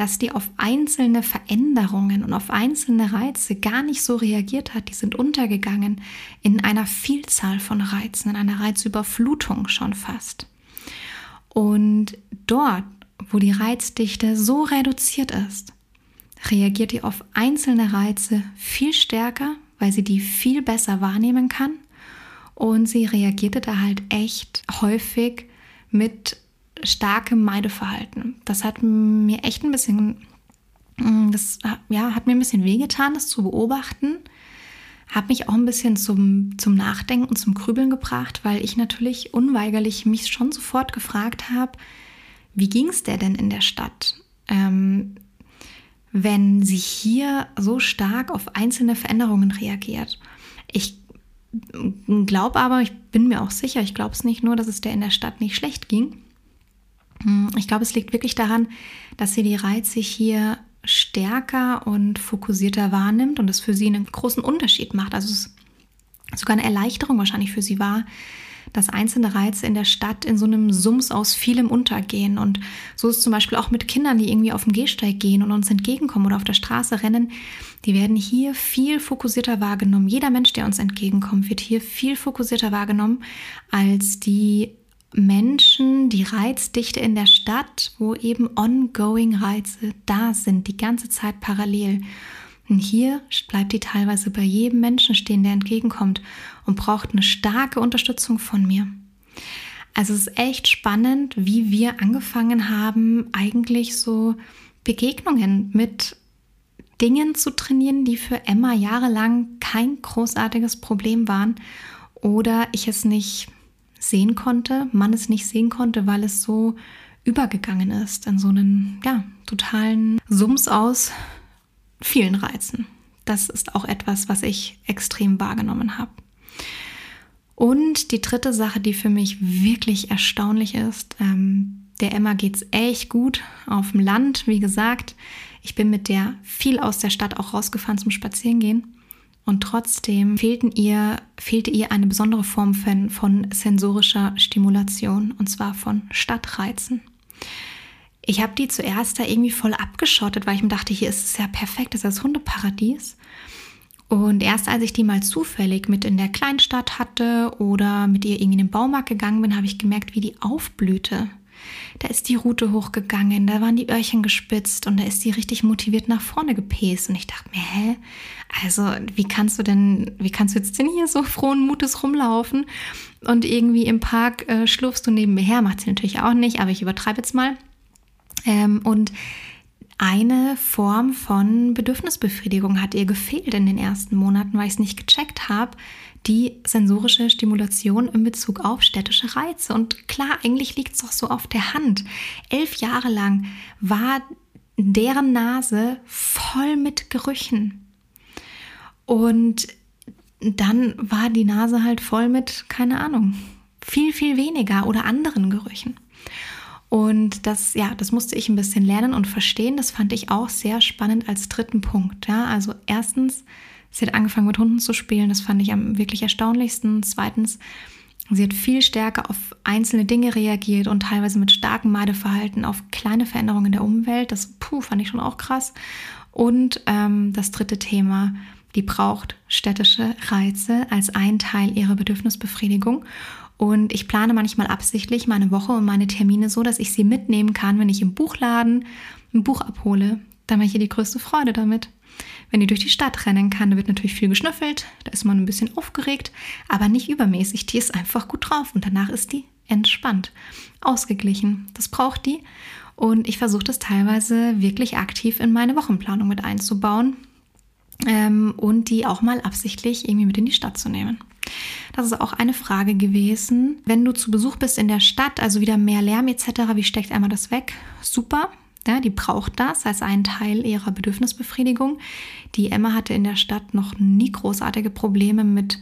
dass die auf einzelne Veränderungen und auf einzelne Reize gar nicht so reagiert hat. Die sind untergegangen in einer Vielzahl von Reizen, in einer Reizüberflutung schon fast. Und dort, wo die Reizdichte so reduziert ist, reagiert die auf einzelne Reize viel stärker, weil sie die viel besser wahrnehmen kann. Und sie reagierte da halt echt häufig mit starkem Meideverhalten. Das hat mir echt ein bisschen, mm, das ja, hat mir ein bisschen wehgetan, das zu beobachten. Hat mich auch ein bisschen zum, zum Nachdenken, zum Grübeln gebracht, weil ich natürlich unweigerlich mich schon sofort gefragt habe, wie ging es der denn in der Stadt? Ähm, wenn sie hier so stark auf einzelne Veränderungen reagiert. Ich glaube aber, ich bin mir auch sicher, ich glaube es nicht nur, dass es der in der Stadt nicht schlecht ging. Ich glaube, es liegt wirklich daran, dass sie die Reize hier stärker und fokussierter wahrnimmt und es für sie einen großen Unterschied macht. Also es sogar eine Erleichterung wahrscheinlich für sie war, dass einzelne Reize in der Stadt in so einem Sums aus vielem untergehen. Und so ist es zum Beispiel auch mit Kindern, die irgendwie auf dem Gehsteig gehen und uns entgegenkommen oder auf der Straße rennen. Die werden hier viel fokussierter wahrgenommen. Jeder Mensch, der uns entgegenkommt, wird hier viel fokussierter wahrgenommen als die Menschen, die Reizdichte in der Stadt, wo eben ongoing Reize da sind, die ganze Zeit parallel. Und hier bleibt die teilweise bei jedem Menschen stehen, der entgegenkommt und braucht eine starke Unterstützung von mir. Also es ist echt spannend, wie wir angefangen haben, eigentlich so Begegnungen mit Dingen zu trainieren, die für Emma jahrelang kein großartiges Problem waren oder ich es nicht sehen konnte, man es nicht sehen konnte, weil es so übergegangen ist in so einen ja, totalen Sums aus vielen Reizen. Das ist auch etwas, was ich extrem wahrgenommen habe. Und die dritte Sache, die für mich wirklich erstaunlich ist, ähm, der Emma geht es echt gut auf dem Land. Wie gesagt, ich bin mit der viel aus der Stadt auch rausgefahren zum Spazierengehen. Und trotzdem fehlten ihr, fehlte ihr eine besondere Form von, von sensorischer Stimulation, und zwar von Stadtreizen. Ich habe die zuerst da irgendwie voll abgeschottet, weil ich mir dachte, hier ist es ja perfekt, das ist das Hundeparadies. Und erst als ich die mal zufällig mit in der Kleinstadt hatte oder mit ihr irgendwie in den Baumarkt gegangen bin, habe ich gemerkt, wie die aufblühte. Da ist die Rute hochgegangen, da waren die Öhrchen gespitzt und da ist die richtig motiviert nach vorne gepäst. Und ich dachte mir, hä? Also, wie kannst du denn, wie kannst du jetzt denn hier so frohen Mutes rumlaufen? Und irgendwie im Park äh, schlurfst du neben mir her, macht sie natürlich auch nicht, aber ich übertreibe jetzt mal. Ähm, und eine Form von Bedürfnisbefriedigung hat ihr gefehlt in den ersten Monaten, weil ich es nicht gecheckt habe. Die sensorische Stimulation in Bezug auf städtische Reize. Und klar, eigentlich liegt es doch so auf der Hand. Elf Jahre lang war deren Nase voll mit Gerüchen. Und dann war die Nase halt voll mit, keine Ahnung, viel, viel weniger oder anderen Gerüchen. Und das, ja, das musste ich ein bisschen lernen und verstehen. Das fand ich auch sehr spannend als dritten Punkt. Ja, also erstens, sie hat angefangen mit Hunden zu spielen. Das fand ich am wirklich erstaunlichsten. Zweitens, sie hat viel stärker auf einzelne Dinge reagiert und teilweise mit starkem Meideverhalten auf kleine Veränderungen in der Umwelt. Das, puh, fand ich schon auch krass. Und ähm, das dritte Thema, die braucht städtische Reize als ein Teil ihrer Bedürfnisbefriedigung. Und ich plane manchmal absichtlich meine Woche und meine Termine so, dass ich sie mitnehmen kann, wenn ich im Buchladen ein Buch abhole. Dann habe ich hier die größte Freude damit. Wenn die durch die Stadt rennen kann, da wird natürlich viel geschnüffelt, da ist man ein bisschen aufgeregt, aber nicht übermäßig. Die ist einfach gut drauf und danach ist die entspannt, ausgeglichen. Das braucht die und ich versuche das teilweise wirklich aktiv in meine Wochenplanung mit einzubauen ähm, und die auch mal absichtlich irgendwie mit in die Stadt zu nehmen. Das ist auch eine Frage gewesen. Wenn du zu Besuch bist in der Stadt, also wieder mehr Lärm etc., wie steckt einmal das weg? Super. Ja, die braucht das als einen Teil ihrer Bedürfnisbefriedigung. Die Emma hatte in der Stadt noch nie großartige Probleme mit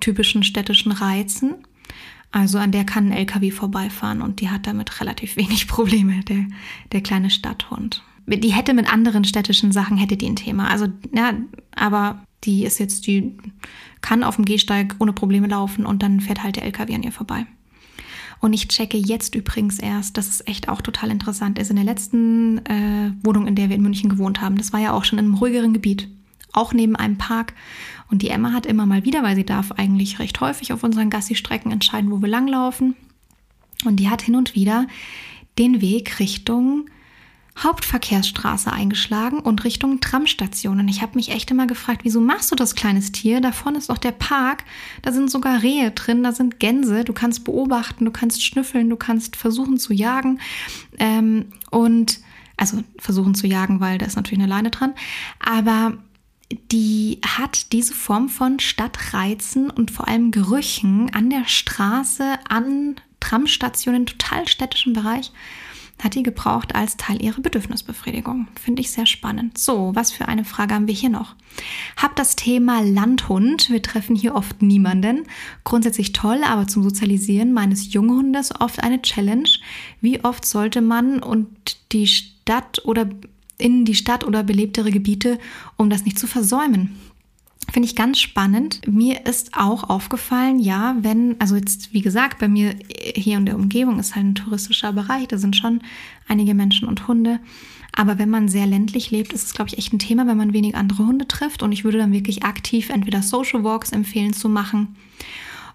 typischen städtischen Reizen. Also an der kann ein LKW vorbeifahren und die hat damit relativ wenig Probleme, der, der kleine Stadthund. Die hätte mit anderen städtischen Sachen, hätte die ein Thema. Also, ja, aber die ist jetzt, die kann auf dem Gehsteig ohne Probleme laufen und dann fährt halt der LKW an ihr vorbei. Und ich checke jetzt übrigens erst, dass es echt auch total interessant ist. In der letzten äh, Wohnung, in der wir in München gewohnt haben, das war ja auch schon in einem ruhigeren Gebiet, auch neben einem Park. Und die Emma hat immer mal wieder, weil sie darf eigentlich recht häufig auf unseren Gassi-Strecken entscheiden, wo wir langlaufen. Und die hat hin und wieder den Weg Richtung Hauptverkehrsstraße eingeschlagen und Richtung Tramstation. Und ich habe mich echt immer gefragt, wieso machst du das, kleines Tier? Da vorne ist doch der Park, da sind sogar Rehe drin, da sind Gänse, du kannst beobachten, du kannst schnüffeln, du kannst versuchen zu jagen. Ähm, und also versuchen zu jagen, weil da ist natürlich eine Leine dran. Aber die hat diese Form von Stadtreizen und vor allem Gerüchen an der Straße, an Tramstationen, total städtischen Bereich hat die gebraucht als Teil ihrer Bedürfnisbefriedigung. Finde ich sehr spannend. So, was für eine Frage haben wir hier noch? Hab das Thema Landhund. Wir treffen hier oft niemanden. Grundsätzlich toll, aber zum Sozialisieren meines Junghundes oft eine Challenge. Wie oft sollte man und die Stadt oder in die Stadt oder belebtere Gebiete, um das nicht zu versäumen? Finde ich ganz spannend. Mir ist auch aufgefallen, ja, wenn, also jetzt, wie gesagt, bei mir hier in der Umgebung ist halt ein touristischer Bereich, da sind schon einige Menschen und Hunde. Aber wenn man sehr ländlich lebt, ist es, glaube ich, echt ein Thema, wenn man wenig andere Hunde trifft. Und ich würde dann wirklich aktiv entweder Social Walks empfehlen zu machen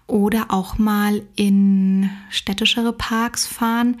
oder auch mal in städtischere Parks fahren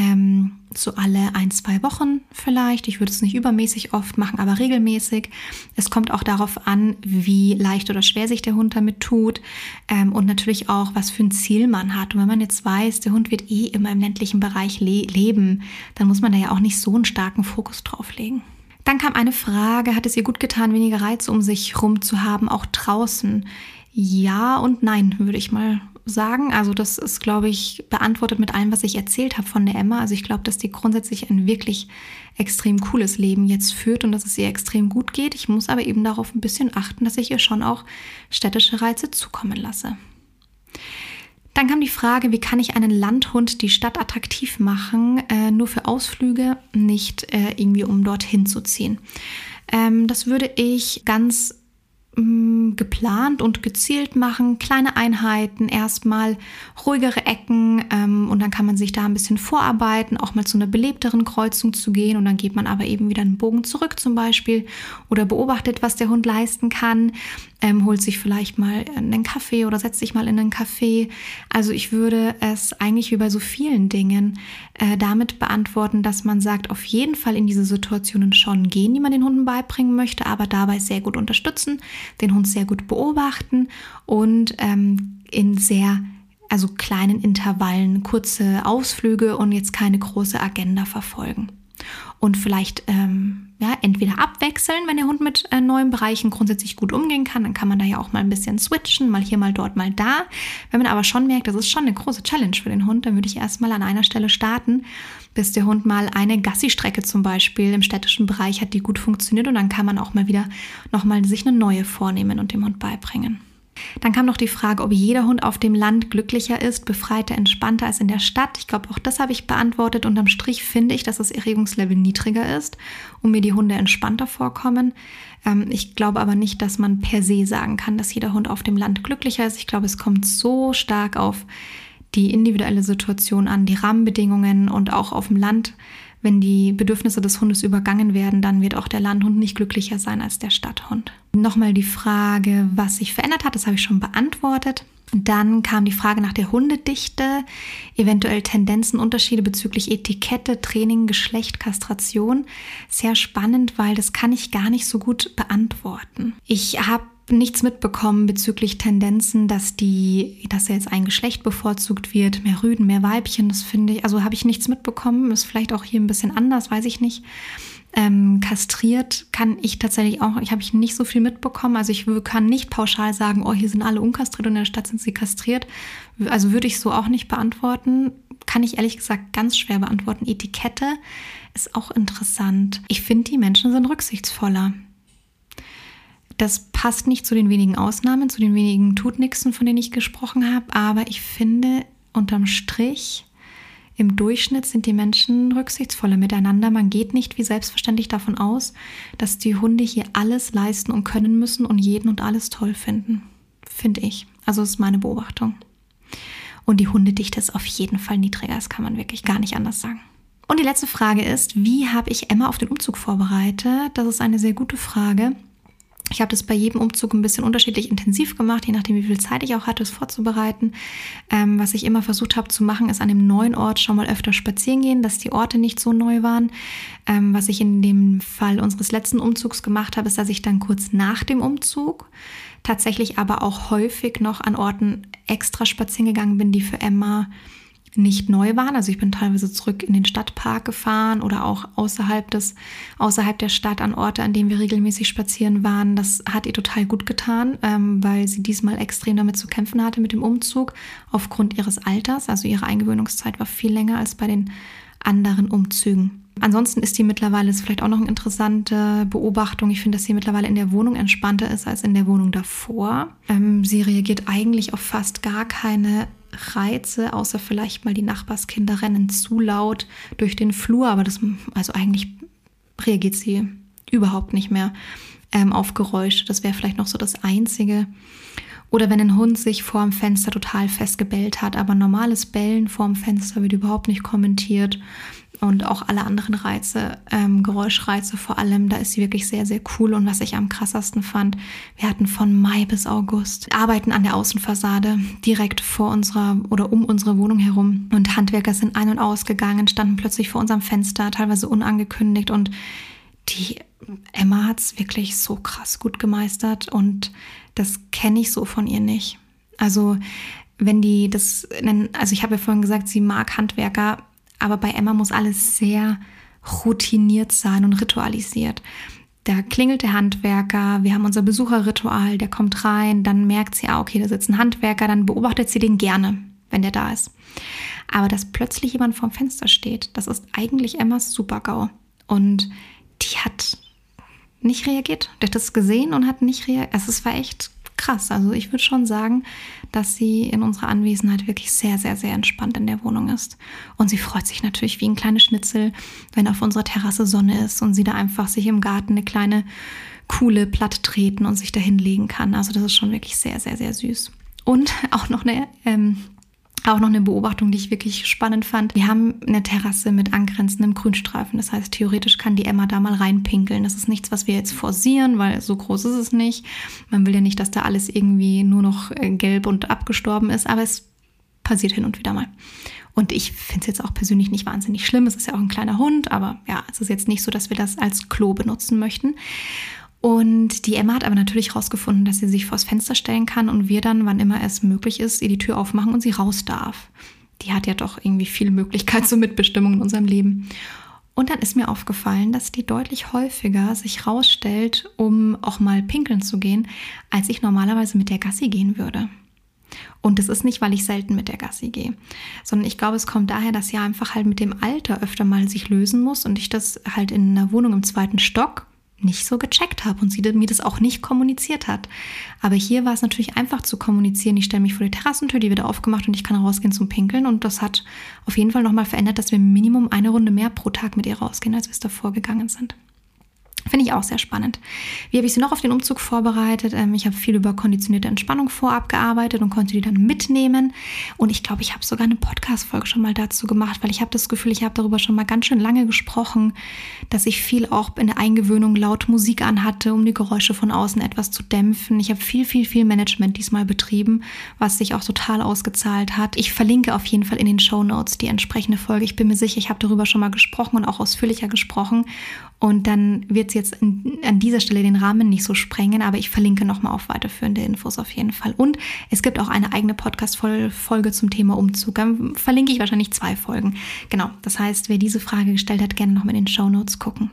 ähm, so alle ein, zwei Wochen vielleicht. Ich würde es nicht übermäßig oft machen, aber regelmäßig. Es kommt auch darauf an, wie leicht oder schwer sich der Hund damit tut ähm, und natürlich auch, was für ein Ziel man hat. Und wenn man jetzt weiß, der Hund wird eh immer im ländlichen Bereich le leben, dann muss man da ja auch nicht so einen starken Fokus drauf legen. Dann kam eine Frage, hat es ihr gut getan, weniger Reize um sich rum zu haben, auch draußen? Ja und nein, würde ich mal sagen. Also das ist, glaube ich, beantwortet mit allem, was ich erzählt habe von der Emma. Also ich glaube, dass die grundsätzlich ein wirklich extrem cooles Leben jetzt führt und dass es ihr extrem gut geht. Ich muss aber eben darauf ein bisschen achten, dass ich ihr schon auch städtische Reize zukommen lasse. Dann kam die Frage, wie kann ich einen Landhund die Stadt attraktiv machen, äh, nur für Ausflüge, nicht äh, irgendwie um dorthin zu ziehen. Ähm, das würde ich ganz geplant und gezielt machen, kleine Einheiten, erstmal ruhigere Ecken ähm, und dann kann man sich da ein bisschen vorarbeiten, auch mal zu einer belebteren Kreuzung zu gehen. Und dann geht man aber eben wieder einen Bogen zurück zum Beispiel oder beobachtet, was der Hund leisten kann, ähm, holt sich vielleicht mal einen Kaffee oder setzt sich mal in einen Kaffee. Also ich würde es eigentlich wie bei so vielen Dingen äh, damit beantworten, dass man sagt, auf jeden Fall in diese Situationen schon gehen, die man den Hunden beibringen möchte, aber dabei sehr gut unterstützen den Hund sehr gut beobachten und ähm, in sehr also kleinen Intervallen kurze Ausflüge und jetzt keine große Agenda verfolgen. Und vielleicht ähm, ja, entweder abwechseln, wenn der Hund mit äh, neuen Bereichen grundsätzlich gut umgehen kann, dann kann man da ja auch mal ein bisschen switchen, mal hier, mal dort, mal da. Wenn man aber schon merkt, das ist schon eine große Challenge für den Hund, dann würde ich erstmal an einer Stelle starten, bis der Hund mal eine Gassi-Strecke zum Beispiel im städtischen Bereich hat, die gut funktioniert und dann kann man auch mal wieder nochmal sich eine neue vornehmen und dem Hund beibringen. Dann kam noch die Frage, ob jeder Hund auf dem Land glücklicher ist, befreiter, entspannter als in der Stadt. Ich glaube, auch das habe ich beantwortet. Unterm Strich finde ich, dass das Erregungslevel niedriger ist und mir die Hunde entspannter vorkommen. Ähm, ich glaube aber nicht, dass man per se sagen kann, dass jeder Hund auf dem Land glücklicher ist. Ich glaube, es kommt so stark auf die individuelle Situation an, die Rahmenbedingungen und auch auf dem Land wenn die Bedürfnisse des Hundes übergangen werden, dann wird auch der Landhund nicht glücklicher sein als der Stadthund. Nochmal die Frage, was sich verändert hat, das habe ich schon beantwortet. Dann kam die Frage nach der Hundedichte, eventuell Tendenzen, Unterschiede bezüglich Etikette, Training, Geschlecht, Kastration. Sehr spannend, weil das kann ich gar nicht so gut beantworten. Ich habe nichts mitbekommen bezüglich Tendenzen, dass die, dass jetzt ein Geschlecht bevorzugt wird, mehr Rüden, mehr Weibchen. Das finde ich, also habe ich nichts mitbekommen. Ist vielleicht auch hier ein bisschen anders, weiß ich nicht. Ähm, kastriert kann ich tatsächlich auch, ich habe ich nicht so viel mitbekommen. Also ich kann nicht pauschal sagen, oh, hier sind alle unkastriert und in der Stadt sind sie kastriert. Also würde ich so auch nicht beantworten. Kann ich ehrlich gesagt ganz schwer beantworten. Etikette ist auch interessant. Ich finde, die Menschen sind rücksichtsvoller. Das passt nicht zu den wenigen Ausnahmen, zu den wenigen Tutnixen, von denen ich gesprochen habe, aber ich finde unterm Strich, im Durchschnitt sind die Menschen rücksichtsvoller miteinander. Man geht nicht wie selbstverständlich davon aus, dass die Hunde hier alles leisten und können müssen und jeden und alles toll finden. Finde ich. Also ist meine Beobachtung. Und die Hundedichte ist auf jeden Fall niedriger. Das kann man wirklich gar nicht anders sagen. Und die letzte Frage ist, wie habe ich Emma auf den Umzug vorbereitet? Das ist eine sehr gute Frage. Ich habe das bei jedem Umzug ein bisschen unterschiedlich intensiv gemacht, je nachdem, wie viel Zeit ich auch hatte, es vorzubereiten. Ähm, was ich immer versucht habe zu machen, ist an dem neuen Ort schon mal öfter spazieren gehen, dass die Orte nicht so neu waren. Ähm, was ich in dem Fall unseres letzten Umzugs gemacht habe, ist, dass ich dann kurz nach dem Umzug tatsächlich aber auch häufig noch an Orten extra spazieren gegangen bin, die für Emma nicht neu waren. Also ich bin teilweise zurück in den Stadtpark gefahren oder auch außerhalb des, außerhalb der Stadt an Orte, an denen wir regelmäßig spazieren waren. Das hat ihr total gut getan, ähm, weil sie diesmal extrem damit zu kämpfen hatte mit dem Umzug aufgrund ihres Alters. Also ihre Eingewöhnungszeit war viel länger als bei den anderen Umzügen. Ansonsten ist die mittlerweile, ist vielleicht auch noch eine interessante Beobachtung. Ich finde, dass sie mittlerweile in der Wohnung entspannter ist als in der Wohnung davor. Ähm, sie reagiert eigentlich auf fast gar keine Reize, außer vielleicht mal die Nachbarskinder rennen zu laut durch den Flur, aber das, also eigentlich reagiert sie überhaupt nicht mehr ähm, auf Geräusche. Das wäre vielleicht noch so das Einzige. Oder wenn ein Hund sich vorm Fenster total festgebellt hat, aber normales Bellen vorm Fenster wird überhaupt nicht kommentiert und auch alle anderen Reize, ähm, Geräuschreize vor allem, da ist sie wirklich sehr, sehr cool. Und was ich am krassesten fand, wir hatten von Mai bis August Arbeiten an der Außenfassade direkt vor unserer oder um unsere Wohnung herum. Und Handwerker sind ein- und ausgegangen, standen plötzlich vor unserem Fenster, teilweise unangekündigt. Und die Emma hat es wirklich so krass gut gemeistert und das kenne ich so von ihr nicht. Also wenn die das nennen, also ich habe ja vorhin gesagt, sie mag Handwerker, aber bei Emma muss alles sehr routiniert sein und ritualisiert. Da klingelt der Handwerker, wir haben unser Besucherritual, der kommt rein, dann merkt sie, ah, okay, da sitzt ein Handwerker, dann beobachtet sie den gerne, wenn der da ist. Aber dass plötzlich jemand vorm Fenster steht, das ist eigentlich Emmas Supergau. Und die hat nicht reagiert. Die hat das gesehen und hat nicht reagiert. Also es war echt krass. Also ich würde schon sagen, dass sie in unserer Anwesenheit wirklich sehr, sehr, sehr entspannt in der Wohnung ist. Und sie freut sich natürlich wie ein kleines Schnitzel, wenn auf unserer Terrasse Sonne ist und sie da einfach sich im Garten eine kleine Kuhle platt treten und sich da hinlegen kann. Also das ist schon wirklich sehr, sehr, sehr süß. Und auch noch eine ähm, auch noch eine Beobachtung, die ich wirklich spannend fand. Wir haben eine Terrasse mit angrenzendem Grünstreifen. Das heißt, theoretisch kann die Emma da mal reinpinkeln. Das ist nichts, was wir jetzt forcieren, weil so groß ist es nicht. Man will ja nicht, dass da alles irgendwie nur noch äh, gelb und abgestorben ist, aber es passiert hin und wieder mal. Und ich finde es jetzt auch persönlich nicht wahnsinnig schlimm. Es ist ja auch ein kleiner Hund, aber ja, es ist jetzt nicht so, dass wir das als Klo benutzen möchten. Und die Emma hat aber natürlich herausgefunden, dass sie sich vors Fenster stellen kann und wir dann, wann immer es möglich ist, ihr die Tür aufmachen und sie raus darf. Die hat ja doch irgendwie viel Möglichkeit zur Mitbestimmung in unserem Leben. Und dann ist mir aufgefallen, dass die deutlich häufiger sich rausstellt, um auch mal pinkeln zu gehen, als ich normalerweise mit der Gassi gehen würde. Und das ist nicht, weil ich selten mit der Gassi gehe, sondern ich glaube, es kommt daher, dass sie einfach halt mit dem Alter öfter mal sich lösen muss und ich das halt in einer Wohnung im zweiten Stock nicht so gecheckt habe und sie mir das auch nicht kommuniziert hat. Aber hier war es natürlich einfach zu kommunizieren. Ich stelle mich vor die Terrassentür, die wird aufgemacht und ich kann rausgehen zum Pinkeln. Und das hat auf jeden Fall nochmal verändert, dass wir Minimum eine Runde mehr pro Tag mit ihr rausgehen, als wir es davor gegangen sind. Finde ich auch sehr spannend. Wie habe ich sie noch auf den Umzug vorbereitet? Ähm, ich habe viel über konditionierte Entspannung vorab gearbeitet und konnte die dann mitnehmen. Und ich glaube, ich habe sogar eine Podcast-Folge schon mal dazu gemacht, weil ich habe das Gefühl, ich habe darüber schon mal ganz schön lange gesprochen, dass ich viel auch in der Eingewöhnung laut Musik anhatte, um die Geräusche von außen etwas zu dämpfen. Ich habe viel, viel, viel Management diesmal betrieben, was sich auch total ausgezahlt hat. Ich verlinke auf jeden Fall in den Show Notes die entsprechende Folge. Ich bin mir sicher, ich habe darüber schon mal gesprochen und auch ausführlicher gesprochen. Und dann wird es jetzt an dieser Stelle den Rahmen nicht so sprengen, aber ich verlinke nochmal auf weiterführende Infos auf jeden Fall. Und es gibt auch eine eigene Podcast-Folge zum Thema Umzug. Dann verlinke ich wahrscheinlich zwei Folgen. Genau, das heißt, wer diese Frage gestellt hat, gerne nochmal in den Show Notes gucken.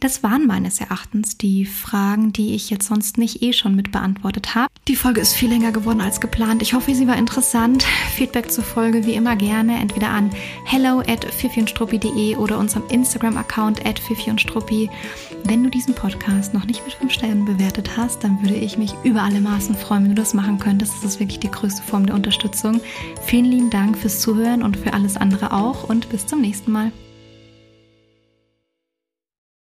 Das waren meines Erachtens die Fragen, die ich jetzt sonst nicht eh schon mit beantwortet habe. Die Folge ist viel länger geworden als geplant. Ich hoffe, sie war interessant. Feedback zur Folge wie immer gerne entweder an hello at oder unserem Instagram-Account at Wenn du diesen Podcast noch nicht mit 5 Sternen bewertet hast, dann würde ich mich über alle Maßen freuen, wenn du das machen könntest. Das ist wirklich die größte Form der Unterstützung. Vielen lieben Dank fürs Zuhören und für alles andere auch und bis zum nächsten Mal.